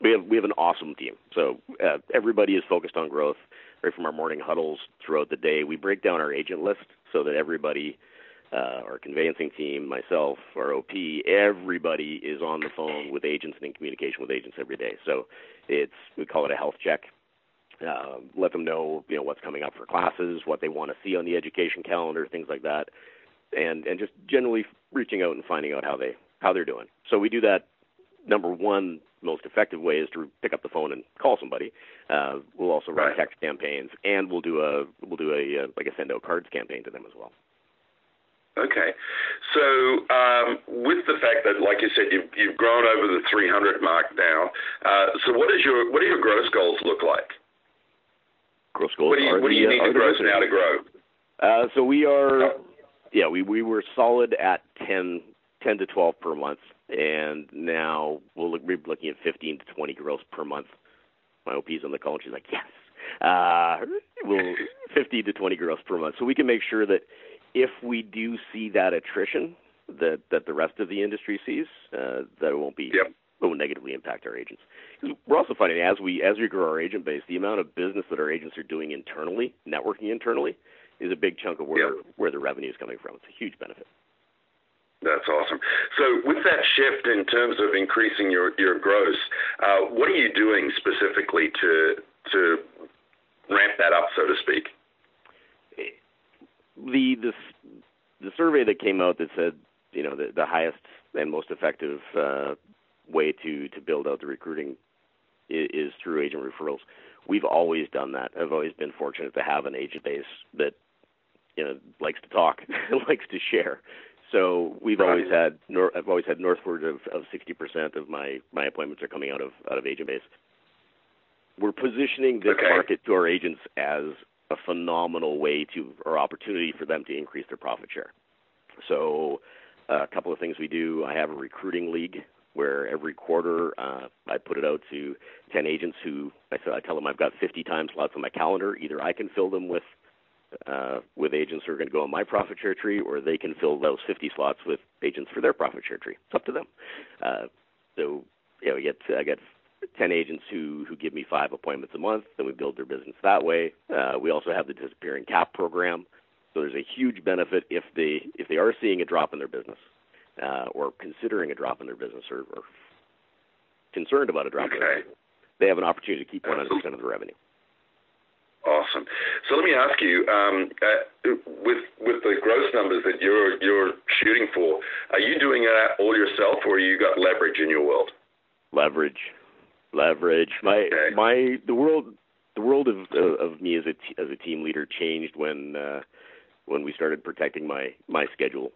We have we have an awesome team. So uh, everybody is focused on growth. Right from our morning huddles throughout the day, we break down our agent list so that everybody, uh, our conveyancing team, myself, our OP, everybody is on the phone with agents and in communication with agents every day. So it's we call it a health check. Uh, let them know you know what's coming up for classes, what they want to see on the education calendar, things like that, and and just generally reaching out and finding out how they how they're doing. So we do that. Number one, most effective way is to pick up the phone and call somebody. Uh, we'll also run Right. text campaigns, and we'll do a we'll do a uh, like a send out cards campaign to them as well. Okay. So, um, with the fact that, like you said, you've, you've grown over the 300 mark now. Uh, so, what is your what do your growth goals look like? Gross goals. What do you what do the, you uh, need to growth now to grow? Uh, so we are, yeah, we we were solid at 10, 10 to twelve per month, and now we'll look, we're looking at fifteen to twenty gross per month. My OP's on the call, and she's like, yes, uh, we'll fifteen to twenty gross per month. So we can make sure that if we do see that attrition that that the rest of the industry sees, uh, that it won't be Yep. It won't negatively impact our agents. We're also finding as we as we grow our agent base, the amount of business that our agents are doing internally, networking internally, is a big chunk of where where the revenue is coming from. It's a huge benefit. That's awesome. So, with that shift in terms of increasing your your gross, uh, what are you doing specifically to to ramp that up, so to speak? The the the survey that came out that said you know the the highest and most effective uh, way to to build out the recruiting is, is through agent referrals. We've always done that. I've always been fortunate to have an agent base that you know likes to talk, likes to share. So we've Right. always had I've always had northward of of 60% of my my appointments are coming out of out of agent base. We're positioning this Okay. market to our agents as a phenomenal way to or opportunity for them to increase their profit share. So uh, a couple of things we do. I have a recruiting league where every quarter uh, I put it out to 10 agents who I, said I tell them I've got 50 time slots on my calendar. Either I can fill them with uh, with agents who are going to go on my profit share tree, or they can fill those 50 slots with agents for their profit share tree. It's up to them. Uh, so you know, I get I get 10 agents who who give me five appointments a month, and we build their business that way. Uh, we also have the disappearing cap program. So there's a huge benefit if they if they are seeing a drop in their business, uh, or considering a drop in their business, or, or concerned about a drop in their business. They have an opportunity to keep 100% of the revenue. Awesome. So let me ask you, um, uh, with with the gross numbers that you're you're shooting for, are you doing that all yourself, or you got leverage in your world? leverage leverage my my the world the world of of, of me as a t- as a team leader changed when uh when we started protecting my my schedule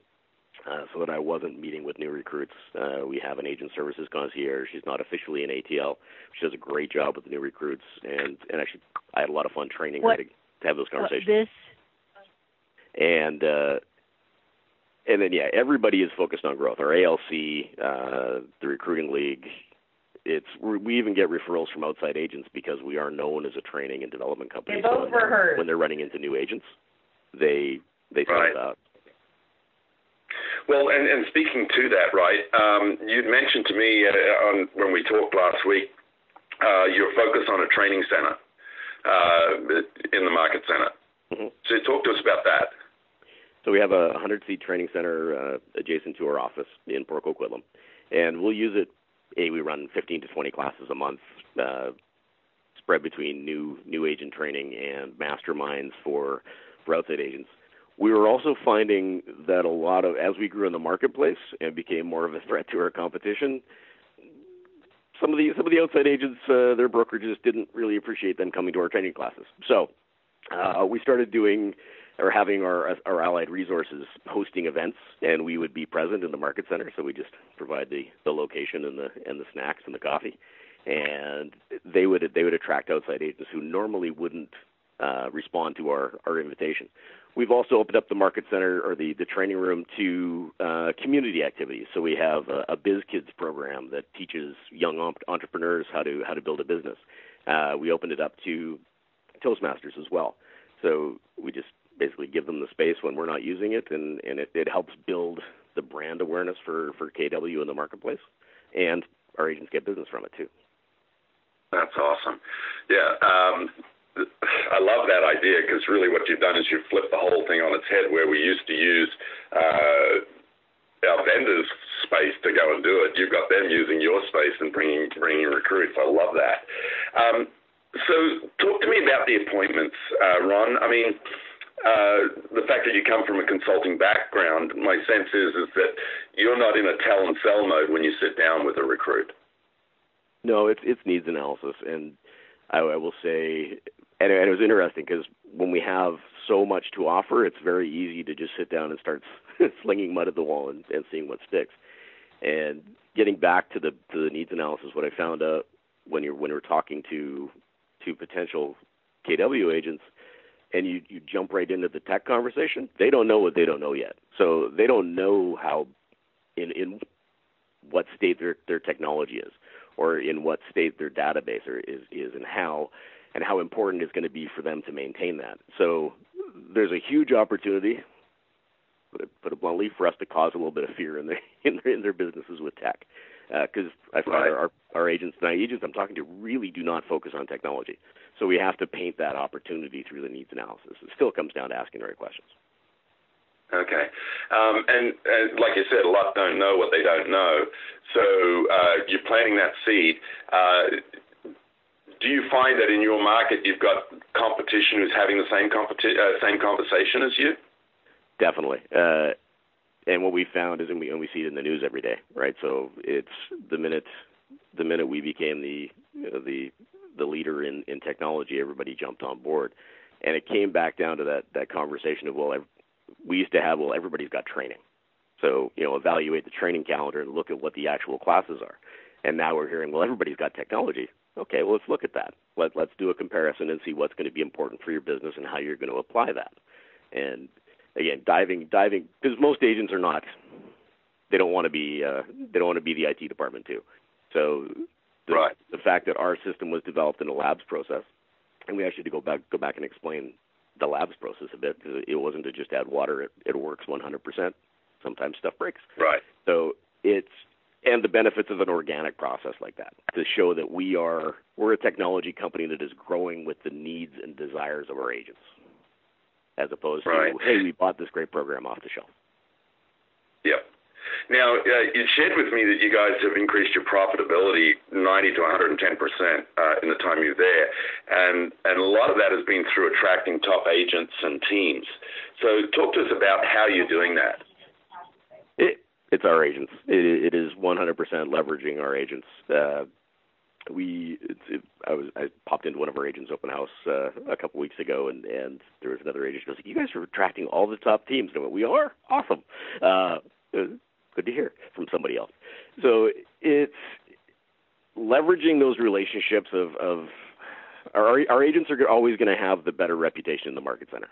uh, so that I wasn't meeting with new recruits. Uh, we have an agent services concierge. She's not officially an ATL. She does a great job with the new recruits, and and actually I had a lot of fun training What- her to, to have those conversations. conversations this and uh and then yeah everybody is focused on growth our alc uh the recruiting league it's we we even get referrals from outside agents because we are known as a training and development company They both when, were they're- heard. when they're running into new agents they they sell Right. us out Well, and, and speaking to that, right? Um, you'd mentioned to me uh, on when we talked last week uh, your focus on a training center uh, in the market center. Mhm. So talk to us about that. So we have a 100 seat training center uh, adjacent to our office in Port Coquitlam, and we'll use it. A, we run 15 to 20 classes a month, uh, spread between new new agent training and masterminds for for outside agents. We were also finding that a lot of as we grew in the marketplace and became more of a threat to our competition, some of the some of the outside agents, uh, their brokerages didn't really appreciate them coming to our training classes. So uh, we started doing or having our our allied resources hosting events, and we would be present in the market center. So we just provide the the location and the and the snacks and the coffee, and they would they would attract outside agents who normally wouldn't uh, respond to our our invitation. We've also opened up the market center or the the training room to uh, community activities. So we have a, a Biz Kids program that teaches young entrepreneurs how to how to build a business. Uh, we opened it up to Toastmasters as well. So we just basically give them the space when we're not using it, and and it, it helps build the brand awareness for for KW in the marketplace, and our agents get business from it too. That's awesome. Yeah. Um, I love that idea because really what you've done is you've flipped the whole thing on its head where we used to use uh, our vendors' space to go and do it. You've got them using your space and bringing bringing recruits. I love that. Um, so talk to me about the appointments, uh, Ron. I mean, uh, the fact that you come from a consulting background, my sense is is that you're not in a tell and sell mode when you sit down with a recruit. No, it's it's needs analysis, and I, I will say, and, it was interesting because when we have so much to offer, it's very easy to just sit down and start slinging mud at the wall and, and seeing what sticks. And getting back to the to the needs analysis, what I found out when you're when you're talking to to potential KW agents, and you you jump right into the tech conversation, they don't know what they don't know yet. So they don't know how in in what state their their technology is or in what state their database is is and how and how important it's going to be for them to maintain that. So there's a huge opportunity, put it, put it bluntly, for us to cause a little bit of fear in their in their, in their businesses with tech, because uh, I find right. our our agents, my agents I'm talking to, really do not focus on technology. So we have to paint that opportunity through the needs analysis. It still comes down to asking the right questions. Okay. Um, and, and like you said, a lot don't know what they don't know. So uh, you're planting that seed. Uh, do you find that in your market you've got competition who's having the same competi- uh, same conversation as you? Definitely. Uh, and what we found is, and we, and we see it in the news every day, right? So it's the minute the minute we became the you know, the the leader in, in technology, everybody jumped on board, and it came back down to that that conversation of well, we used to have well everybody's got training so you know evaluate the training calendar and look at what the actual classes are and now we're hearing well everybody's got technology okay well let's look at that Let, let's do a comparison and see what's going to be important for your business and how you're going to apply that and again diving diving because most agents are not they don't want to be uh, they don't want to be the IT department too so the, right. the fact that our system was developed in a labs process and we actually had to go back go back and explain the labs process a bit because it wasn't to just add water. It, it works 100%. Sometimes stuff breaks. Right. So it's and the benefits of an organic process like that to show that we are we're a technology company that is growing with the needs and desires of our agents, as opposed right. to hey we bought this great program off the shelf. Yep. Now, uh, you shared with me that you guys have increased your profitability 90 to 110 percent uh, in the time you're there, and and a lot of that has been through attracting top agents and teams. So, talk to us about how you're doing that. It, it's our agents. It, it is 100 percent leveraging our agents. Uh, we it, it, I was I popped into one of our agents open house uh, a couple weeks ago and and there was another agent who goes you guys are attracting all the top teams and I went, we are awesome uh, good to hear from somebody else. So it's leveraging those relationships of, of our, our agents are always going to have the better reputation in the market center,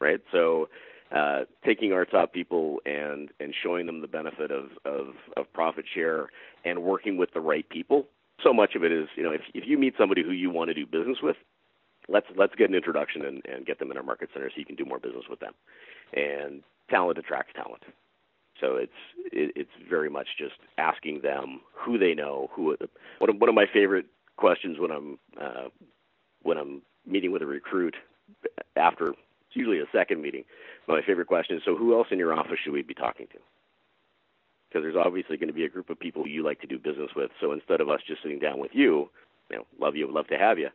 right? So uh, taking our top people and and showing them the benefit of, of of profit share and working with the right people. So much of it is, you know, if if you meet somebody who you want to do business with, let's let's get an introduction and, and get them in our market center so you can do more business with them. And talent attracts talent. So it's it, it's very much just asking them who they know. Who one of, one of my favorite questions when I'm uh, when I'm meeting with a recruit after usually a second meeting. My favorite question is, so who else in your office should we be talking to? Because there's obviously going to be a group of people you like to do business with. So instead of us just sitting down with you, you know, love you, love to have you.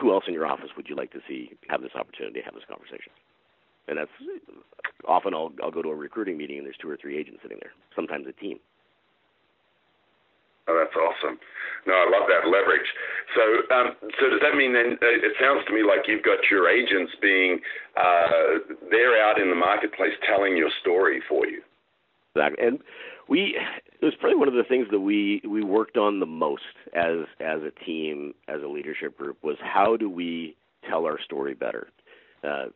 Who else in your office would you like to see have this opportunity to have this conversation? And that's often I'll I'll go to a recruiting meeting and there's two or three agents sitting there, sometimes a team. Oh, that's awesome. No, I love that leverage. So, um, so does that mean then? Uh, it sounds to me like you've got your agents being uh, they're out in the marketplace telling your story for you. Exactly, and we it was probably one of the things that we we worked on the most as as a team, as a leadership group, was how do we tell our story better. Uh,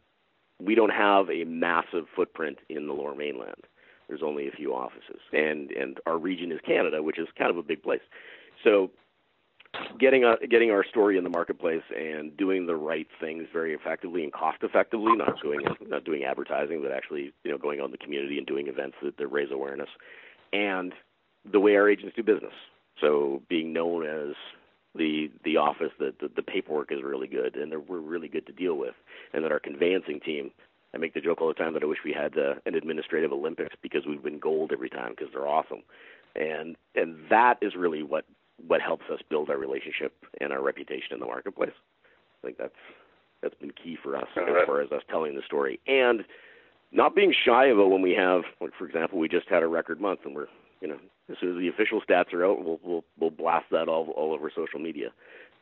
we don't have a massive footprint in the Lower Mainland. There's only a few offices, and and our region is Canada, which is kind of a big place. So getting getting our story in the marketplace and doing the right things very effectively and cost effectively, not doing not doing advertising, but actually you know going in the community and doing events that, that raise awareness, and the way our agents do business. So being known as the the office that the, the paperwork is really good and that we're really good to deal with, and that our conveyancing team. I make the joke all the time that I wish we had uh, an administrative Olympics because we win gold every time because they're awesome, and and that is really what what helps us build our relationship and our reputation in the marketplace. I think that's that's been key for us as far as us telling the story. And not being shy it when we have, like for example, we just had a record month and we're you know as soon as the official stats are out, we'll we'll we'll blast that all all over social media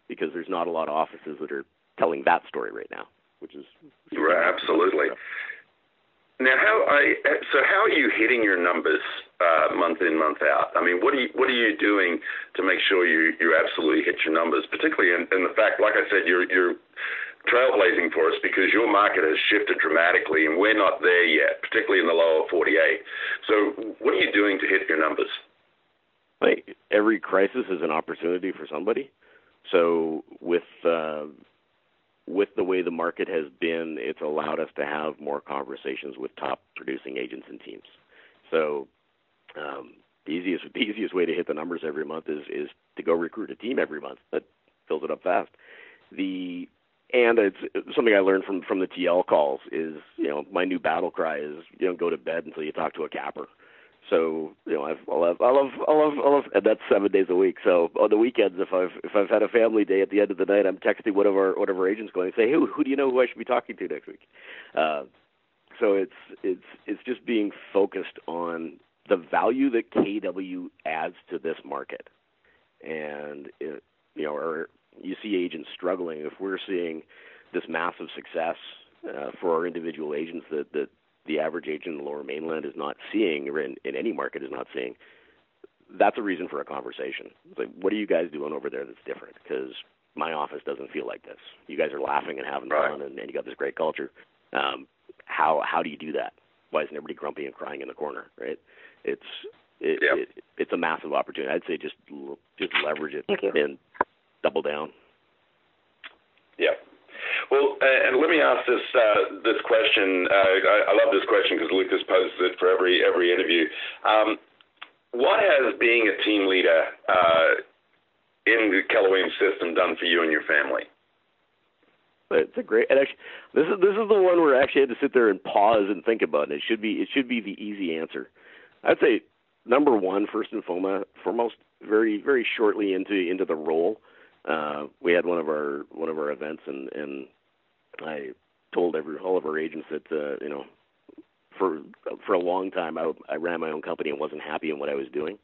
because there's not a lot of offices that are telling that story right now, which is right, absolutely. Now, how I so how are you hitting your numbers uh, month in month out? I mean, what are you what are you doing to make sure you you absolutely hit your numbers? Particularly in, in the fact, like I said, you're you're trailblazing for us because your market has shifted dramatically, and we're not there yet, particularly in the lower 48. So, what are you doing to hit your numbers? Like every crisis is an opportunity for somebody. So with uh, with the way the market has been, it's allowed us to have more conversations with top producing agents and teams. So um, the easiest the easiest way to hit the numbers every month is is to go recruit a team every month. That fills it up fast. The and it's something I learned from from the TL calls is you know my new battle cry is you don't go to bed until you talk to a capper. So you know I've, I'll have I'll have I'll have, I'll have and that's seven days a week. So on the weekends, if I've if I've had a family day at the end of the night, I'm texting one of our one of our agents going, say, hey, who, who do you know who I should be talking to next week? Uh, so it's it's it's just being focused on the value that KW adds to this market, and it, you know, or you see agents struggling. If we're seeing this massive success uh, for our individual agents that that the average agent in the lower mainland is not seeing, or in, in any market is not seeing, that's a reason for a conversation. It's like, what are you guys doing over there that's different? Because my office doesn't feel like this. You guys are laughing and having right. fun, and, and you got this great culture. Um, how how do you do that? Why isn't everybody grumpy and crying in the corner? Right? It's it, yep. it it's a massive opportunity. I'd say just just leverage it and double down. Yeah. Well, uh, and let me ask this uh, this question. Uh, I, I, love this question because Lucas poses it for every every interview. Um, what has being a team leader uh, in the Keller system done for you and your family? It's a great. And actually, this is this is the one where I actually had to sit there and pause and think about it. It should be it should be the easy answer. I'd say number one, first and foremost, very very shortly into into the role uh, we had one of our one of our events, and and I told every all of our agents that uh, you know for for a long time I, I ran my own company and wasn't happy in what I was doing.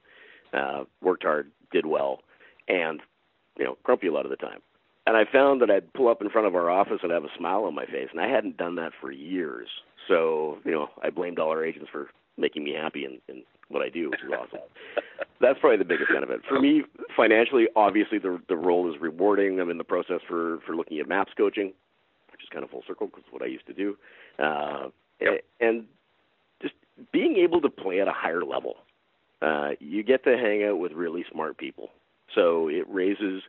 Uh, worked hard, did well, and you know grumpy a lot of the time. And I found that I'd pull up in front of our office and have a smile on my face, and I hadn't done that for years. So you know I blamed all our agents for making me happy and, and what I do, which is awesome. That's probably the biggest benefit for me financially. Obviously, the the role is rewarding. I'm in the process for for looking at maps coaching, kind of full circle because what I used to do, uh, yep. and just being able to play at a higher level. Uh, you get to hang out with really smart people, so it raises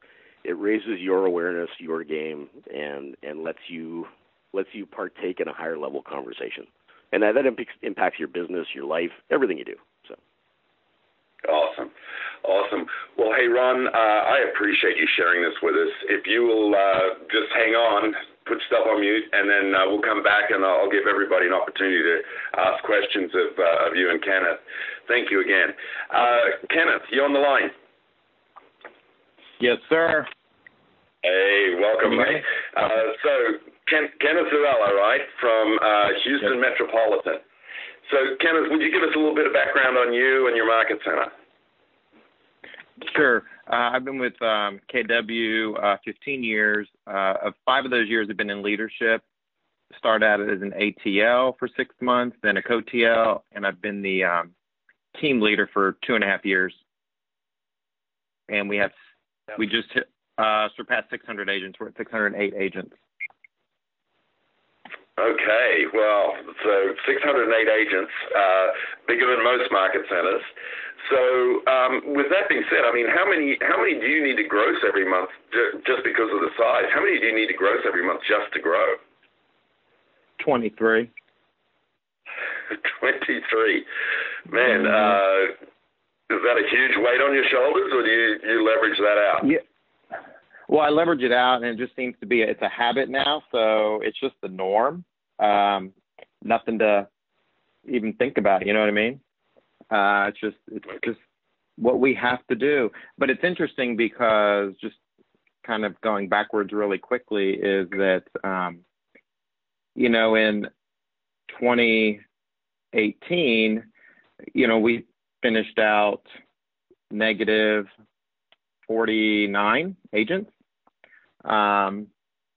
it raises your awareness, your game, and and lets you lets you partake in a higher level conversation and that, that impacts your business, your life, everything you do. So. Awesome, awesome. Well, hey Ron, uh, I appreciate you sharing this with us. If you will uh, just hang on, put stuff on mute, and then uh, we'll come back and I'll give everybody an opportunity to ask questions of uh, of you and Kenneth. Thank you again, uh, Kenneth. You're on the line? Yes, sir. Hey, welcome, mate. Uh, so Ken, Kenneth Zavella, right, from uh, Houston yes. Metropolitan. So, Kenneth, would you give us a little bit of background on you and your market center? Sure. Uh, I've been with um, KW uh, 15 years. Uh, of five of those years have been in leadership. Started out as an ATL for six months, then a co-TL, and I've been the um, team leader for two and a half years. And we have we just hit, uh, surpassed 600 agents. We're at 608 agents. Okay, well, so 608 agents, uh, bigger than most market centers. So, um, with that being said, I mean, how many how many do you need to gross every month ju- just because of the size? How many do you need to gross every month just to grow? 23. 23. Man, uh, is that a huge weight on your shoulders, or do you, you leverage that out? Yeah. Well, I leverage it out, and it just seems to be it's a habit now, so it's just the norm. Um, nothing to even think about. You know what I mean? Uh, it's just it's just what we have to do. But it's interesting because just kind of going backwards really quickly is that um, you know in 2018, you know we finished out negative 49 agents, um,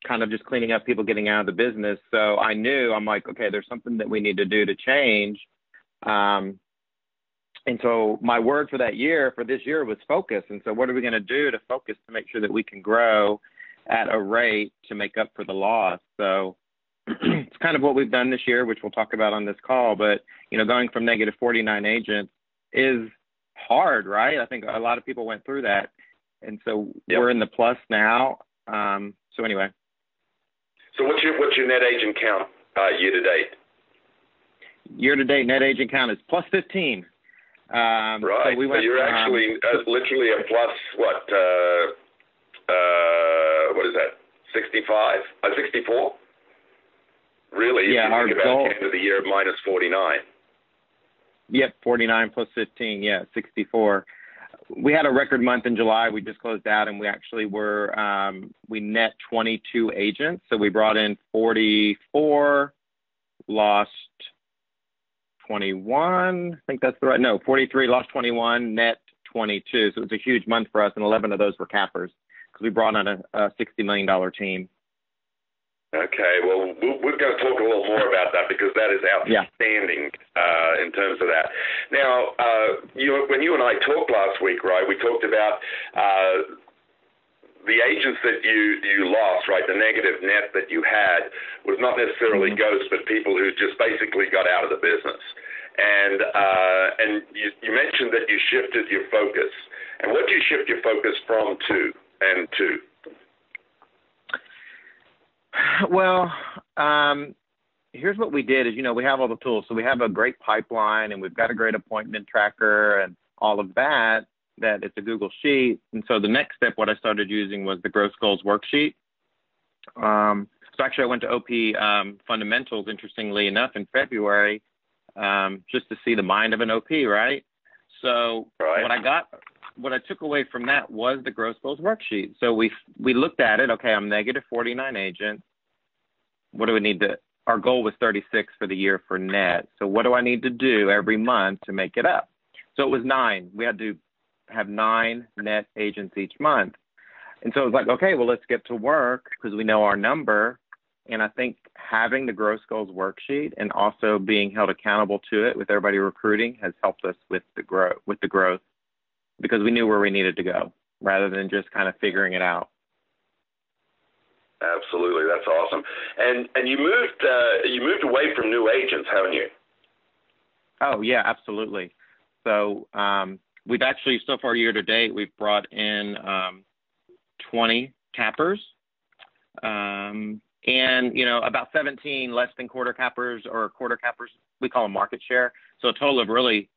kind of just cleaning up people getting out of the business. So I knew I'm like, okay, there's something that we need to do to change. Um, and so my word for that year, for this year, was focus. And so what are we going to do to focus to make sure that we can grow at a rate to make up for the loss? So it's kind of what we've done this year, which we'll talk about on this call. But you know, going from negative 49 agents is hard, right? I think a lot of people went through that, and so yep. we're in the plus now. Um, so anyway. So what's your what's your net agent count uh, year to date? Year to date net agent count is plus 15. Um, right. So, we went, so you're actually um, uh, literally a plus what? Uh, uh, what is that? 65? Uh, 64? Really? Yeah, if you our think about goal. the end of the year minus 49. Yep, 49 plus 15. Yeah, 64. We had a record month in July. We just closed out, and we actually were um, we net 22 agents. So we brought in 44, lost 21. I think that's the right. No, 43, lost 21, net 22. So it was a huge month for us, and 11 of those were cappers because we brought on a, a 60 million dollar team. Okay, well, we're going to talk a little more about that because that is outstanding yeah. uh, in terms of that. Now, uh, you, when you and I talked last week, right, we talked about uh, the agents that you you lost, right, the negative net that you had was not necessarily mm-hmm. ghosts, but people who just basically got out of the business. And uh, and you, you mentioned that you shifted your focus. And what do you shift your focus from to and to? Well, um, here's what we did is, you know, we have all the tools. So we have a great pipeline and we've got a great appointment tracker and all of that, that it's a Google sheet. And so the next step, what I started using was the growth goals worksheet. Um, so actually I went to OP um, fundamentals, interestingly enough, in February, um, just to see the mind of an OP, right? So right. what I got, what I took away from that was the growth goals worksheet. So we we looked at it. Okay, I'm negative 49 agents. What do we need to? Our goal was 36 for the year for net. So what do I need to do every month to make it up? So it was nine. We had to have nine net agents each month. And so it was like, okay, well, let's get to work because we know our number. And I think having the growth goals worksheet and also being held accountable to it with everybody recruiting has helped us with the growth with the growth because we knew where we needed to go rather than just kind of figuring it out. Absolutely, that's awesome. And and you moved uh, you moved away from new agents, haven't you? Oh yeah, absolutely. So um, we've actually so far year to date we've brought in um, 20 cappers, um, and you know about 17 less than quarter cappers or quarter cappers. We call them market share. So a total of really,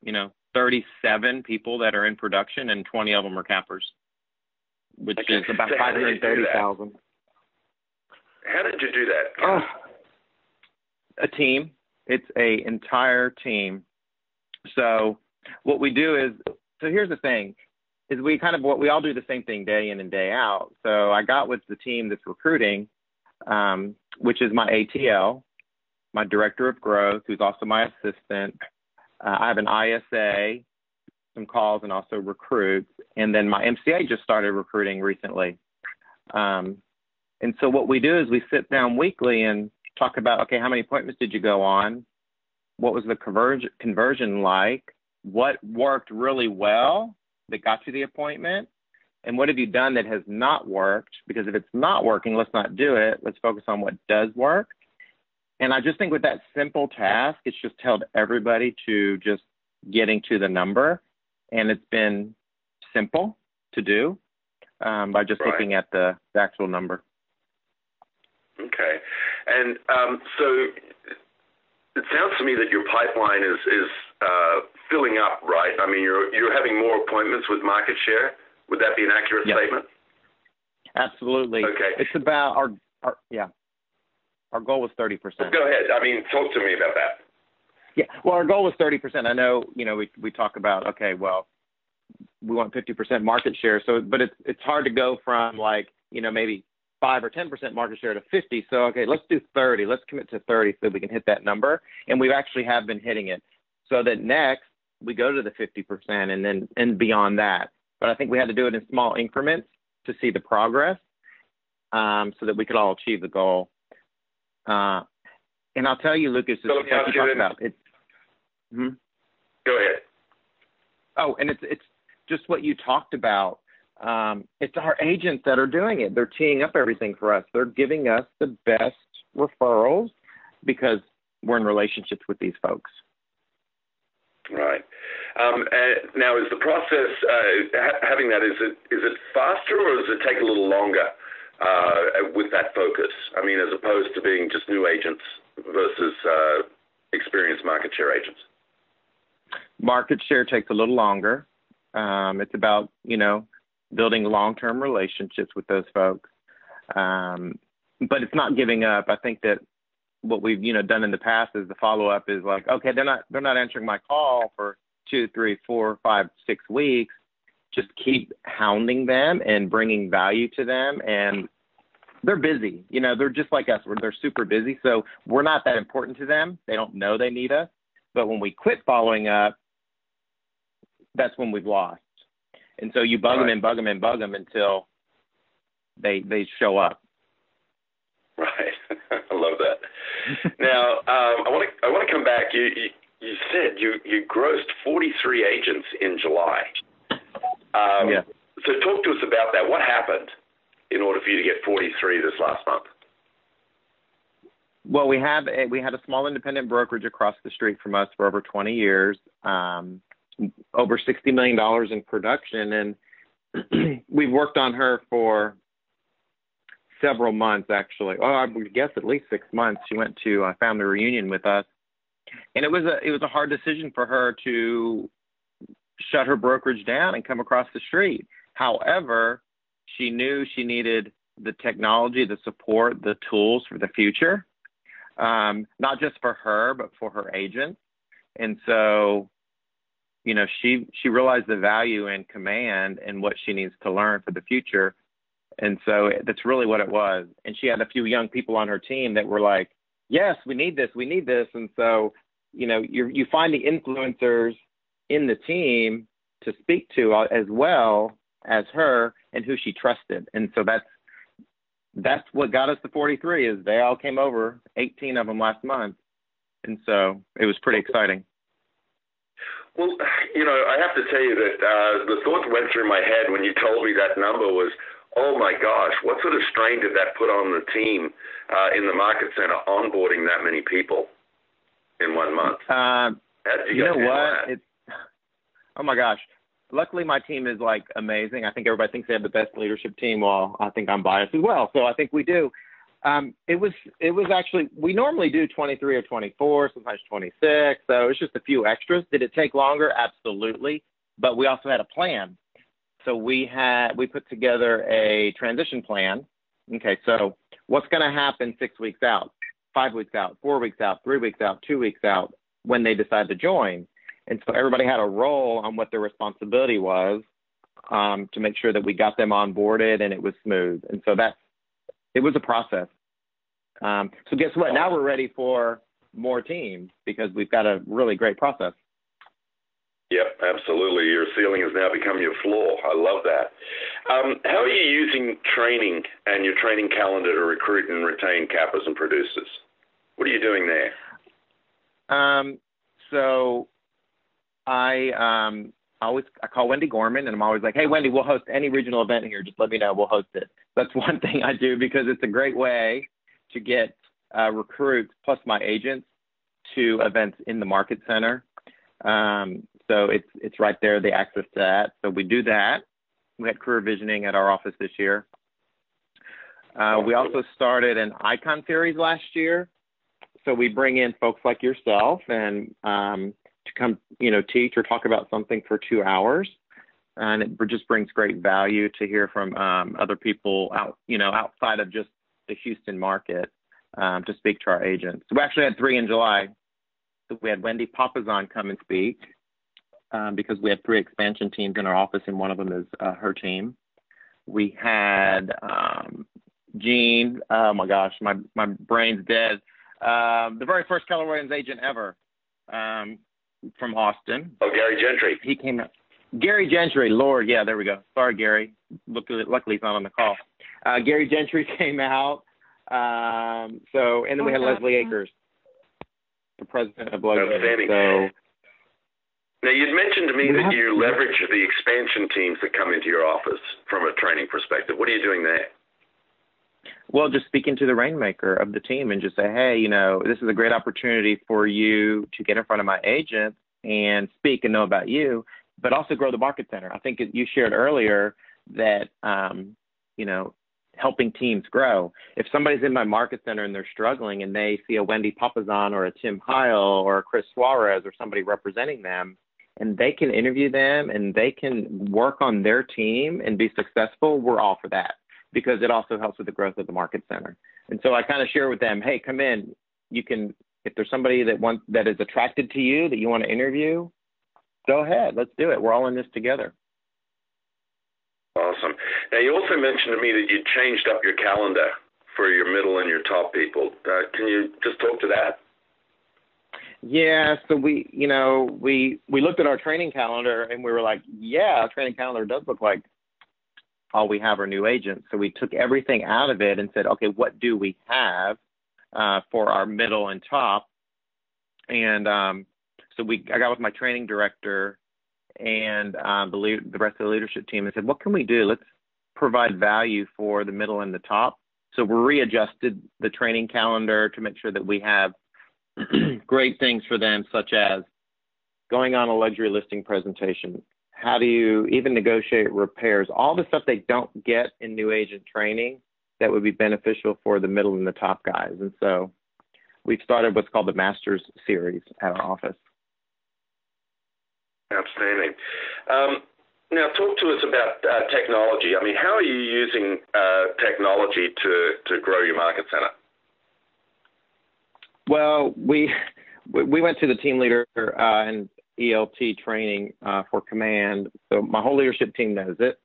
you know, 37 people that are in production, and 20 of them are cappers, which okay. is about so 530,000. How did you do that? Oh, a team. It's a entire team. So what we do is, so here's the thing, is we kind of what we all do the same thing day in and day out. So I got with the team that's recruiting, um, which is my ATL, my director of growth, who's also my assistant, uh, I have an ISA, some calls, and also recruits. And then my MCA just started recruiting recently. Um, and so what we do is we sit down weekly and talk about okay, how many appointments did you go on? What was the conversion conversion like? What worked really well that got you the appointment? and what have you done that has not worked? Because if it's not working, let's not do it. Let's focus on what does work. And I just think with that simple task, it's just held everybody to just getting to the number, and it's been simple to do um, by just Right. looking at the, the actual number. Okay. And um, so it sounds to me that your pipeline is is uh, filling up, right? I mean, you're you're having more appointments with market share. Would that be an accurate Yes. statement? Absolutely. Okay. It's about our, our yeah. Our goal was thirty percent. Go ahead. I mean, talk to me about that. Yeah. Well, our goal was 30%. I know, you know, we we talk about okay, well, we want 50% market share. So, but it's it's hard to go from like, you know, maybe 5 or 10% market share to 50. So, okay, let's do 30. Let's commit to 30 so we can hit that number, and we actually have been hitting it. So that next we go to the 50% and then and beyond that. But I think we had to do it in small increments to see the progress, um, so that we could all achieve the goal. Uh, and I'll tell you, Lucas, it's So let me like ask you you talked about. It's Mhm. Go ahead. Oh, and it's it's just what you talked about. Um, it's our agents that are doing it. They're teeing up everything for us. They're giving us the best referrals because we're in relationships with these folks. Right. Um, and now, is the process uh, ha- having that? Is it is it faster or does it take a little longer uh, with that focus? I mean, as opposed to being just new agents versus uh, experienced market share agents. Market share takes a little longer. Um, it's about you know building long-term relationships with those folks, um, but it's not giving up. I think that what we've you know done in the past is the follow-up is like okay they're not they're not answering my call for two, three, four, five, six weeks. Just keep hounding them and bringing value to them and they're busy. You know, they're just like us. We're, they're super busy. So we're not that important to them. They don't know they need us. But when we quit following up, that's when we've lost. And so you bug them and bug them and bug them until they they show up. Right. I love that. now, um, I want to I want to come back. You, you you said you you grossed 43 agents in July. Um, Yeah. So talk to us about that. What happened in order for you to get 43 this last month? Well, we have a, we had a small independent brokerage across the street from us for over 20 years, um, over 60 million dollars in production, and we've worked on her for several months actually. Oh, I would guess at least six months. She went to a family reunion with us, and it was a it was a hard decision for her to shut her brokerage down and come across the street. However, she knew she needed the technology, the support, the tools for the future, um, not just for her but for her agents. And so, you know, she she realized the value in command and what she needs to learn for the future. And so that's really what it was. And she had a few young people on her team that were like, "Yes, we need this. We need this." And so, you know, you you find the influencers in the team to speak to uh, as well as her and who she trusted. And so that's that's what got us to 43 is they all came over, 18 of them last month. And so it was pretty exciting. Well, you know, I have to tell you that uh, the thought that went through my head when you told me that number was, oh my gosh, what sort of strain did that put on the team uh, in the market center onboarding that many people in one month? How you know what? It's oh my gosh. Luckily, my team is like amazing. I think everybody thinks they have the best leadership team. Well, I think I'm biased as well, so I think we do. Um, it was it was actually we normally do 23 or 24, sometimes 26. So it's just a few extras. Did it take longer? Absolutely, but we also had a plan. So we had we put together a transition plan. Okay, so what's going to happen six weeks out, five weeks out, four weeks out, three weeks out, two weeks out when they decide to join? And so everybody had a role on what their responsibility was um, to make sure that we got them onboarded and it was smooth. And so that it was a process. Um, so guess what? Now we're ready for more teams because we've got a really great process. Yep, absolutely. Your ceiling has now become your floor. I love that. Um, how are you using training and your training calendar to recruit and retain cappers and producers? What are you doing there? Um, so I um, always I call Wendy Gorman and I'm always like, hey Wendy, we'll host any regional event here. Just let me know, we'll host it. That's one thing I do because it's a great way to get uh, recruits plus my agents to events in the market center. Um, so it's it's right there, the access to that. So we do that. We had career visioning at our office this year. Uh, we also started an icon series last year. So we bring in folks like yourself and um, to come, you know, teach or talk about something for two hours. And it just brings great value to hear from um, other people out, you know, outside of just the Houston market um, to speak to our agents. We actually had three in July. We had Wendy Papasan come and speak um, because we have three expansion teams in our office, and one of them is uh, her team. We had um, Gene. Oh my gosh, my my brain's dead. Um, the very first Keller Williams agent ever um, from Austin. Oh, Gary Gentry. He came out. Gary Gentry, Lord, yeah, there we go. Sorry, Gary. Luckily, luckily he's not on the call. Uh, Gary Gentry came out. Um, so, and then we had Leslie Akers, the president of Luxury. So, now you'd mentioned to me that you leverage the expansion teams that come into your office from a training perspective. What are you doing there? Well, just speaking to the rainmaker of the team and just say, hey, you know, this is a great opportunity for you to get in front of my agent and speak and know about you, but also grow the market center. I think you shared earlier that, um, you know, helping teams grow. If somebody's in my market center and they're struggling and they see a Wendy Papasan or a Tim Heil or a Chris Suarez or somebody representing them, and they can interview them and they can work on their team and be successful, we're all for that because it also helps with the growth of the market center. And so I kind of share with them, hey, come in. You can, if there's somebody that wants that is attracted to you that you want to interview, go ahead. Let's do it. We're all in this together. Awesome. Now you also mentioned to me that you changed up your calendar for your middle and your top people. Uh, can you just talk to that? Yeah, so we, you know, we we looked at our training calendar and we were like, yeah, our training calendar does look like all we have are new agents. So we took everything out of it and said, okay, what do we have uh, for our middle and top? And um, so we, I got with my training director and um, the lead, the rest of the leadership team and said, what can we do? Let's provide value for the middle and the top. So we readjusted the training calendar to make sure that we have great things for them, such as going on a luxury listing presentation, how do you even negotiate repairs, all the stuff they don't get in new agent training that would be beneficial for the middle and the top guys. And so we've started what's called the Masters Series at our office. Outstanding. Um, now, talk to us about uh, technology. I mean, how are you using uh, technology to, to grow your market center? Well, we we went to the team leader uh, and ELT training uh, for command. So my whole leadership team knows it.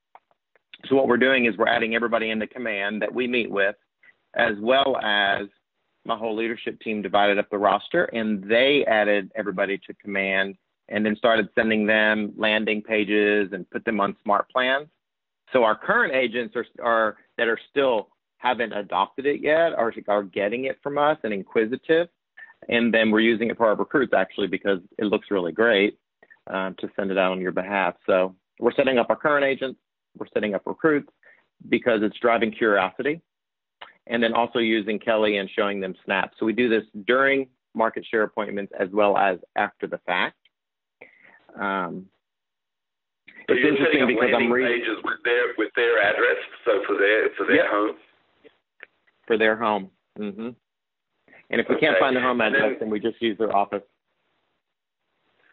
So what we're doing is we're adding everybody into command that we meet with, as well as my whole leadership team divided up the roster and they added everybody to command and then started sending them landing pages and put them on smart plans. So our current agents are, are that are still haven't adopted it yet are, are getting it from us and inquisitive and then we're using it for our recruits actually because it looks really great uh, to send it out on your behalf. So we're setting up our current agents, we're setting up recruits because it's driving curiosity, and then also using Kelle and showing them snaps. So we do this during market share appointments as well as after the fact. Um, so it's interesting because I'm reading pages with their with their address, so for their for their Yep. home. for their home. hmm And if we can't find the home address, then- then we just use their office.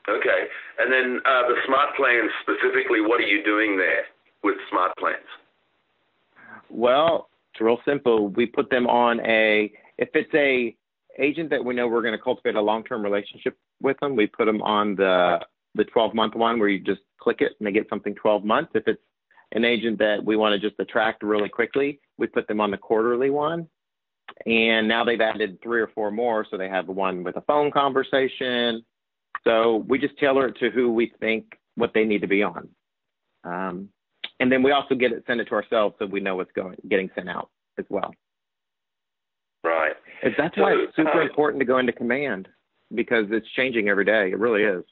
Okay, and then uh, the smart plans specifically. What are you doing there with smart plans? Well, it's real simple. We put them on a if it's a agent that we know we're going to cultivate a long-term relationship with them, we put them on the the 12-month one where you just click it and they get something 12 months. If it's an agent that we want to just attract really quickly, we put them on the quarterly one. And now they've added three or four more, so they have one with a phone conversation. So we just tailor it to who we think what they need to be on. Um, and then we also get it send it to ourselves so we know what's going getting sent out as well. Right. And that's So, why it's super uh, important to go into command because it's changing every day. It really is.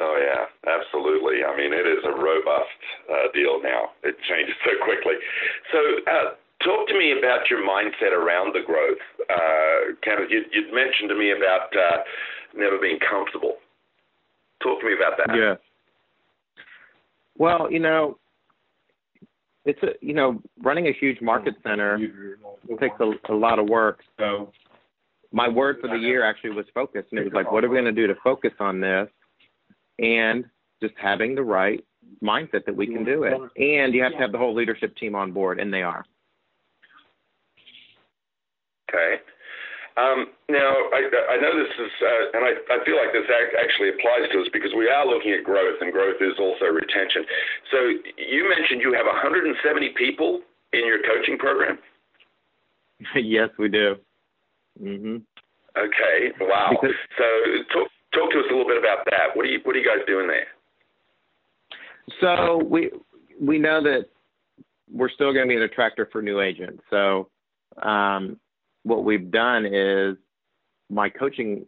Oh yeah, absolutely. I mean, it is a robust uh, deal now. It changes so quickly. So, uh, talk to me about your mindset around the growth. Uh, Kenneth, you, you'd mentioned to me about uh, never being comfortable. Talk to me about that. Yeah. Well, you know, it's a you know running a huge market center takes a, a lot of work. So my word for the year actually was focus, and it was like, what are we going to do to focus on this? And just having the right mindset that we can do it. And you have to have the whole leadership team on board, and they are. Okay. Um, now, I, I know this is, uh, and I, I feel like this ac- actually applies to us because we are looking at growth, and growth is also retention. So you mentioned you have 170 people in your coaching program. yes, we do. Mhm. Okay. Wow. Because- so talk talk to us a little bit about that. What are you What are you guys doing there? So we we know that we're still going to be an attractor for new agents. So um, what we've done is my coaching,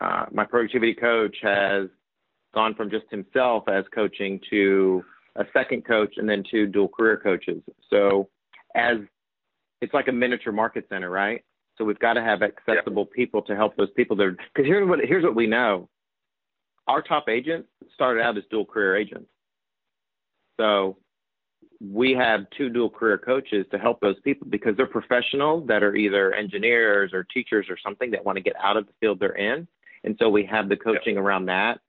uh, my productivity coach has gone from just himself as coaching to a second coach and then two dual career coaches. So as it's like a miniature market center, right? So we've got to have accessible people to help those people that are because here's what here's what we know. Our top agents started out as dual career agents. So we have two dual career coaches to help those people because they're professionals that are either engineers or teachers or something that want to get out of the field they're in. And so we have the coaching around that.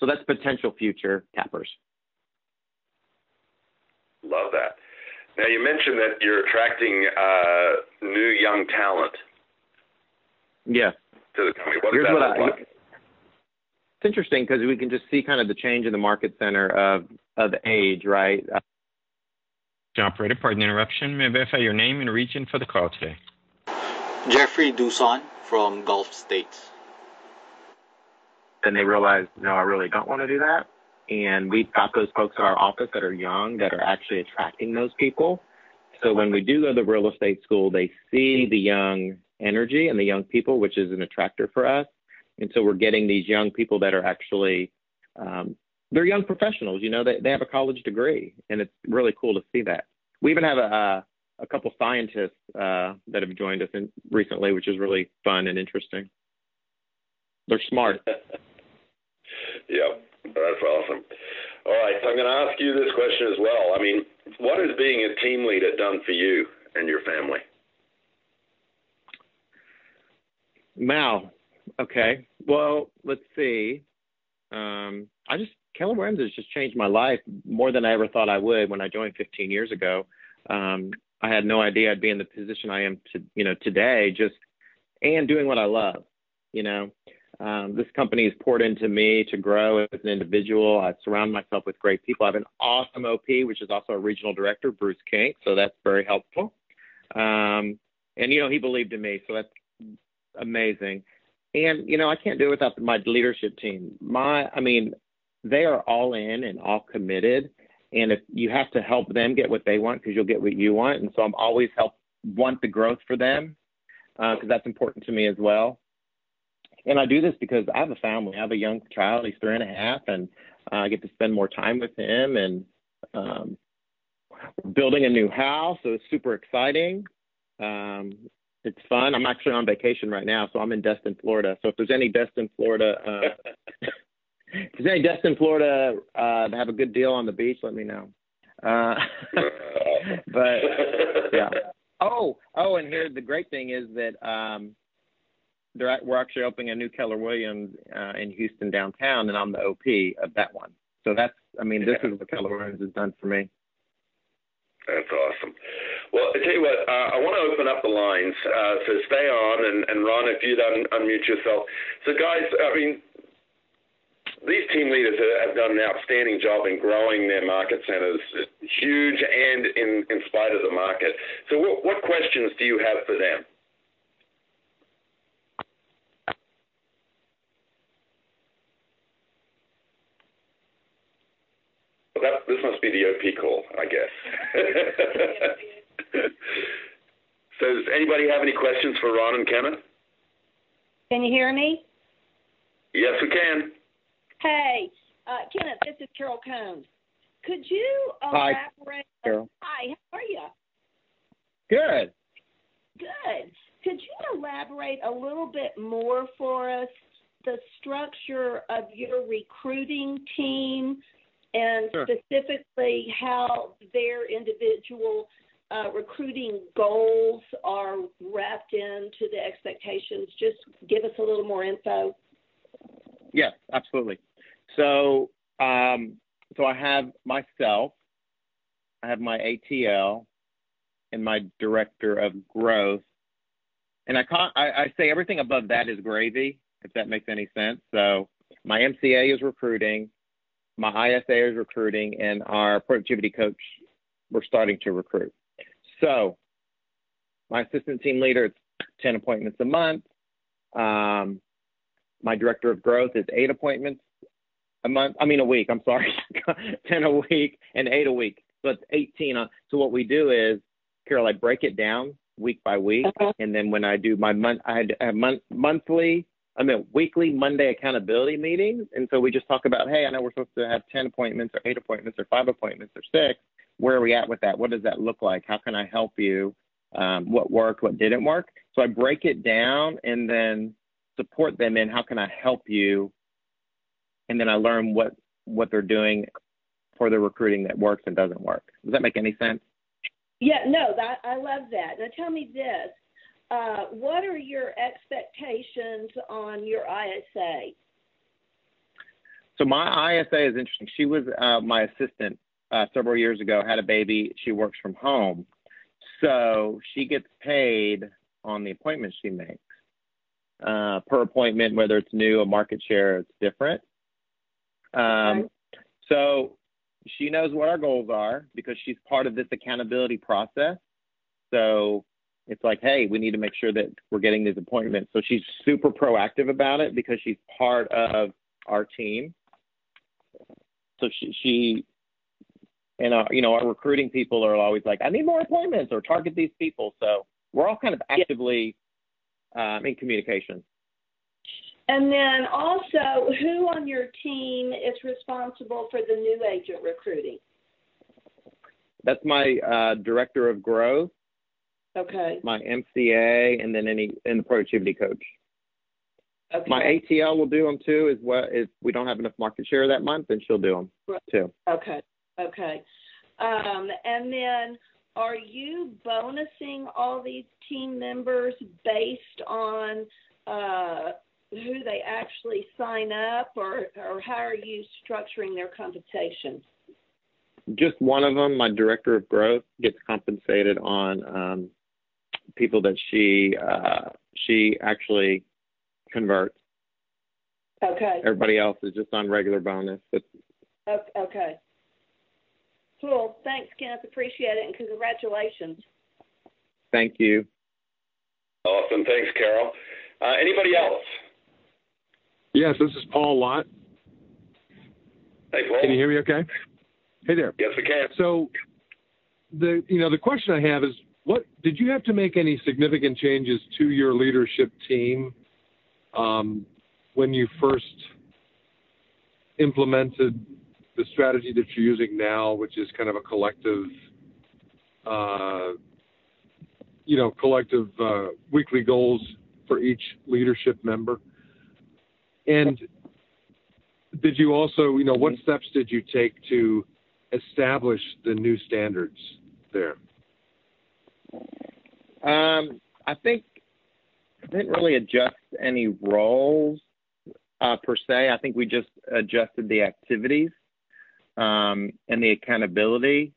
So that's potential future cappers. Love that. Now you mentioned that you're attracting uh, new young talent Yeah. to the company. What does Here's that what look I- like? It's interesting because we can just see kind of the change in the market center of of age, right? Operator, pardon the interruption. May I verify your name and region for the call today? Jeffrey Duson from Gulf States. then they realize, no, I really don't want to do that. And we've got those folks at our office that are young that are actually attracting those people. So when we do go to the real estate school, they see the young energy and the young people, which is an attractor for us. And so we're getting these young people that are actually, um, they're young professionals. You know, they they have a college degree, and it's really cool to see that. We even have a a, couple scientists uh, that have joined us in, recently, which is really fun and interesting. They're smart. yeah, that's awesome. All right, so I'm going to ask you this question as well. I mean, what has being a team leader done for you and your family? Mal. Okay. Well, let's see. Um, I just Keller Williams has just changed my life more than I ever thought I would when I joined 15 years ago. Um, I had no idea I'd be in the position I am to, you know, today. Just and doing what I love. You know, um, this company has poured into me to grow as an individual. I surround myself with great people. I have an awesome OP, which is also a regional director, Bruce Kink. So that's very helpful. Um, and you know, he believed in me, so that's amazing. And you know, I can't do it without my leadership team. My, I mean, they are all in and all committed. And if you have to help them get what they want, because you'll get what you want. And so I'm always help want the growth for them, because that's important to me as well. And I do this because I have a family. I have a young child. He's three and a half, and uh, I get to spend more time with him. And um, building a new house, so it's super exciting. Um, it's fun. I'm actually on vacation right now, so I'm in Destin, Florida. So if there's any Destin, Florida, uh, if there's any Destin, Florida uh, have a good deal on the beach, let me know. Uh, but yeah. Oh, oh, and here the great thing is that um, they're at, we're actually opening a new Keller Williams uh, in Houston downtown, and I'm the OP of that one. So that's, I mean, this is what Keller Williams has done for me. That's awesome. Well, I tell you what, uh, I want to open up the lines. Uh, so stay on, and, and Ron, if you'd un- unmute yourself. So, guys, I mean, these team leaders have done an outstanding job in growing their market centers, huge and in, in spite of the market. So, what, what questions do you have for them? Well, that, this must be the OP call, I guess. so, does anybody have any questions for Ron and Kenneth? Can you hear me? Yes, we can. Hey, Uh, Kenneth, this is Carol Combs. Could you Hi, elaborate? Carol. Hi, how are you? Good. Good. Could you elaborate a little bit more for us the structure of your recruiting team and Sure. specifically how their individual uh, recruiting goals are wrapped into the expectations? Just give us a little more info. Yes, absolutely. So, um, so I have myself, I have my ATL, and my director of growth, and I, I, I say everything above that is gravy, if that makes any sense. So, my MCA is recruiting, my ISA is recruiting, and our productivity coach, we're starting to recruit. So, my assistant team leader, it's 10 appointments a month. Um, my director of growth is eight appointments a month. I mean, a week. I'm sorry, ten a week and eight a week. So it's 18. On, so what we do is, Carol, I break it down week by week, and then when I do my month, I have month, monthly. I mean, weekly Monday accountability meetings, and so we just talk about, hey, I know we're supposed to have 10 appointments or eight appointments or five appointments or six. Where are we at with that? What does that look like? How can I help you? Um, what worked? What didn't work? So I break it down and then support them in how can I help you, and then I learn what what they're doing for the recruiting that works and doesn't work. Does that make any sense? Yeah, no, that I love that. Now tell me this. Uh, what are your expectations on your ISA? So my ISA is interesting. She was uh, my assistant uh, several years ago. Had a baby. She works from home, so she gets paid on the appointments she makes uh, per appointment. Whether it's new or market share, it's different. Um, so she knows what our goals are because she's part of this accountability process. So it's like, hey, we need to make sure that we're getting these appointments. So she's super proactive about it because she's part of our team. So she, she and uh, you know, our recruiting people are always like, I need more appointments or target these people. So we're all kind of actively um, in communication. And then also, who on your team is responsible for the new agent recruiting? That's my uh, director of growth, Okay. my MCA, and then any and the productivity coach. Okay. My ATL will do them too. Is what if we don't have enough market share that month, then she'll do them Right. too. Okay. Okay. Um, and then, are you bonusing all these team members based on uh, who they actually sign up, or or how are you structuring their compensation? Just one of them, my director of growth, gets compensated on um, people that she uh, she actually converts. Okay. Everybody else is just on regular bonus. But Okay. Cool. Thanks, Kenneth. Appreciate it, and congratulations. thank you. Awesome. Thanks, Carol. Uh, anybody else? Yes, this is Paul Lott. Hey, Paul. Can you hear me okay? Hey there. Yes, I can. So the you know the question I have is what did you have to make any significant changes to your leadership team um, when you first implemented the strategy that you're using now, which is kind of a collective, uh, you know, collective uh, weekly goals for each leadership member? And did you also, you know, what steps did you take to establish the new standards there? Um, I think I didn't really adjust any roles uh, per se. I think we just adjusted the activities um, and the accountability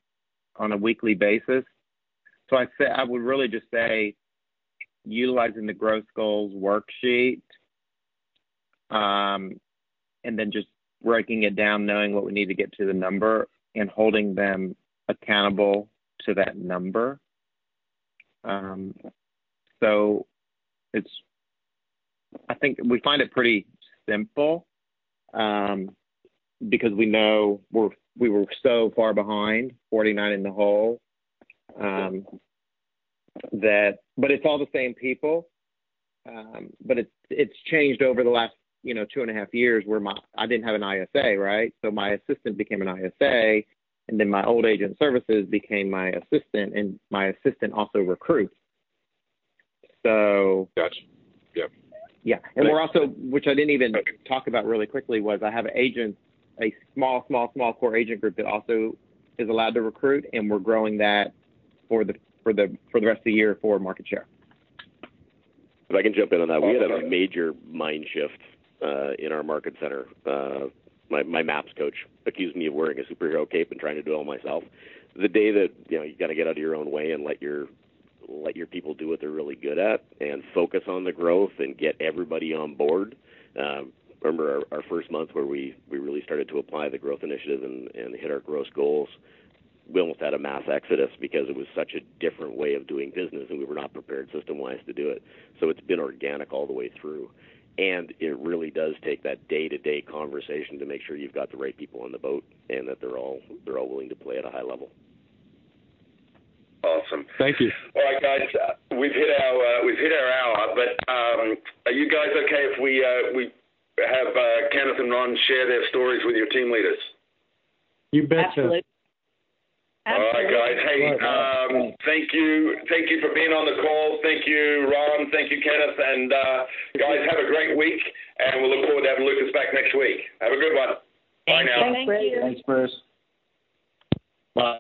on a weekly basis. So I say I would really just say utilizing the growth goals worksheet, um, and then just breaking it down, knowing what we need to get to the number, and holding them accountable to that number. Um, so it's, I think we find it pretty simple um, because we know we're we were so far behind, 49 in the hole, um, that but it's all the same people, um, but it's it's changed over the last you know two and a half years where my I didn't have an ISA, right? So my assistant became an ISA, and then my old agent services became my assistant, and my assistant also recruits. So gotcha. Yeah. Yeah, and we're also, which I didn't even talk about really quickly, was I have an agent, a small, small, small core agent group that also is allowed to recruit, and we're growing that for the for the for the rest of the year for market share. If I can jump in on that, we had a major mind shift uh, in our market center. Uh, my my maps coach accused me of wearing a superhero cape and trying to do it all myself. The day that you know you got to get out of your own way and let your let your people do what they're really good at and focus on the growth and get everybody on board. Um, remember our, our first month where we, we really started to apply the growth initiative and, and hit our gross goals. We almost had a mass exodus because it was such a different way of doing business and we were not prepared system wise to do it. So it's been organic all the way through. And it really does take that day to day conversation to make sure you've got the right people on the boat and that they're all they're all willing to play at a high level. Awesome. Thank you. All right, guys, uh, we've hit our uh, we've hit our hour, but um, are you guys okay if we uh, we have uh, Kenneth and Ron share their stories with your team leaders? You betcha. Absolutely. All right, guys. Hey, um, thank you, thank you for being on the call. Thank you, Ron. Thank you, Kenneth. And uh, guys, have a great week, and we'll look forward to having Lucas back next week. Have a good one. Bye now. Thank you. Thanks, Bruce. Bye.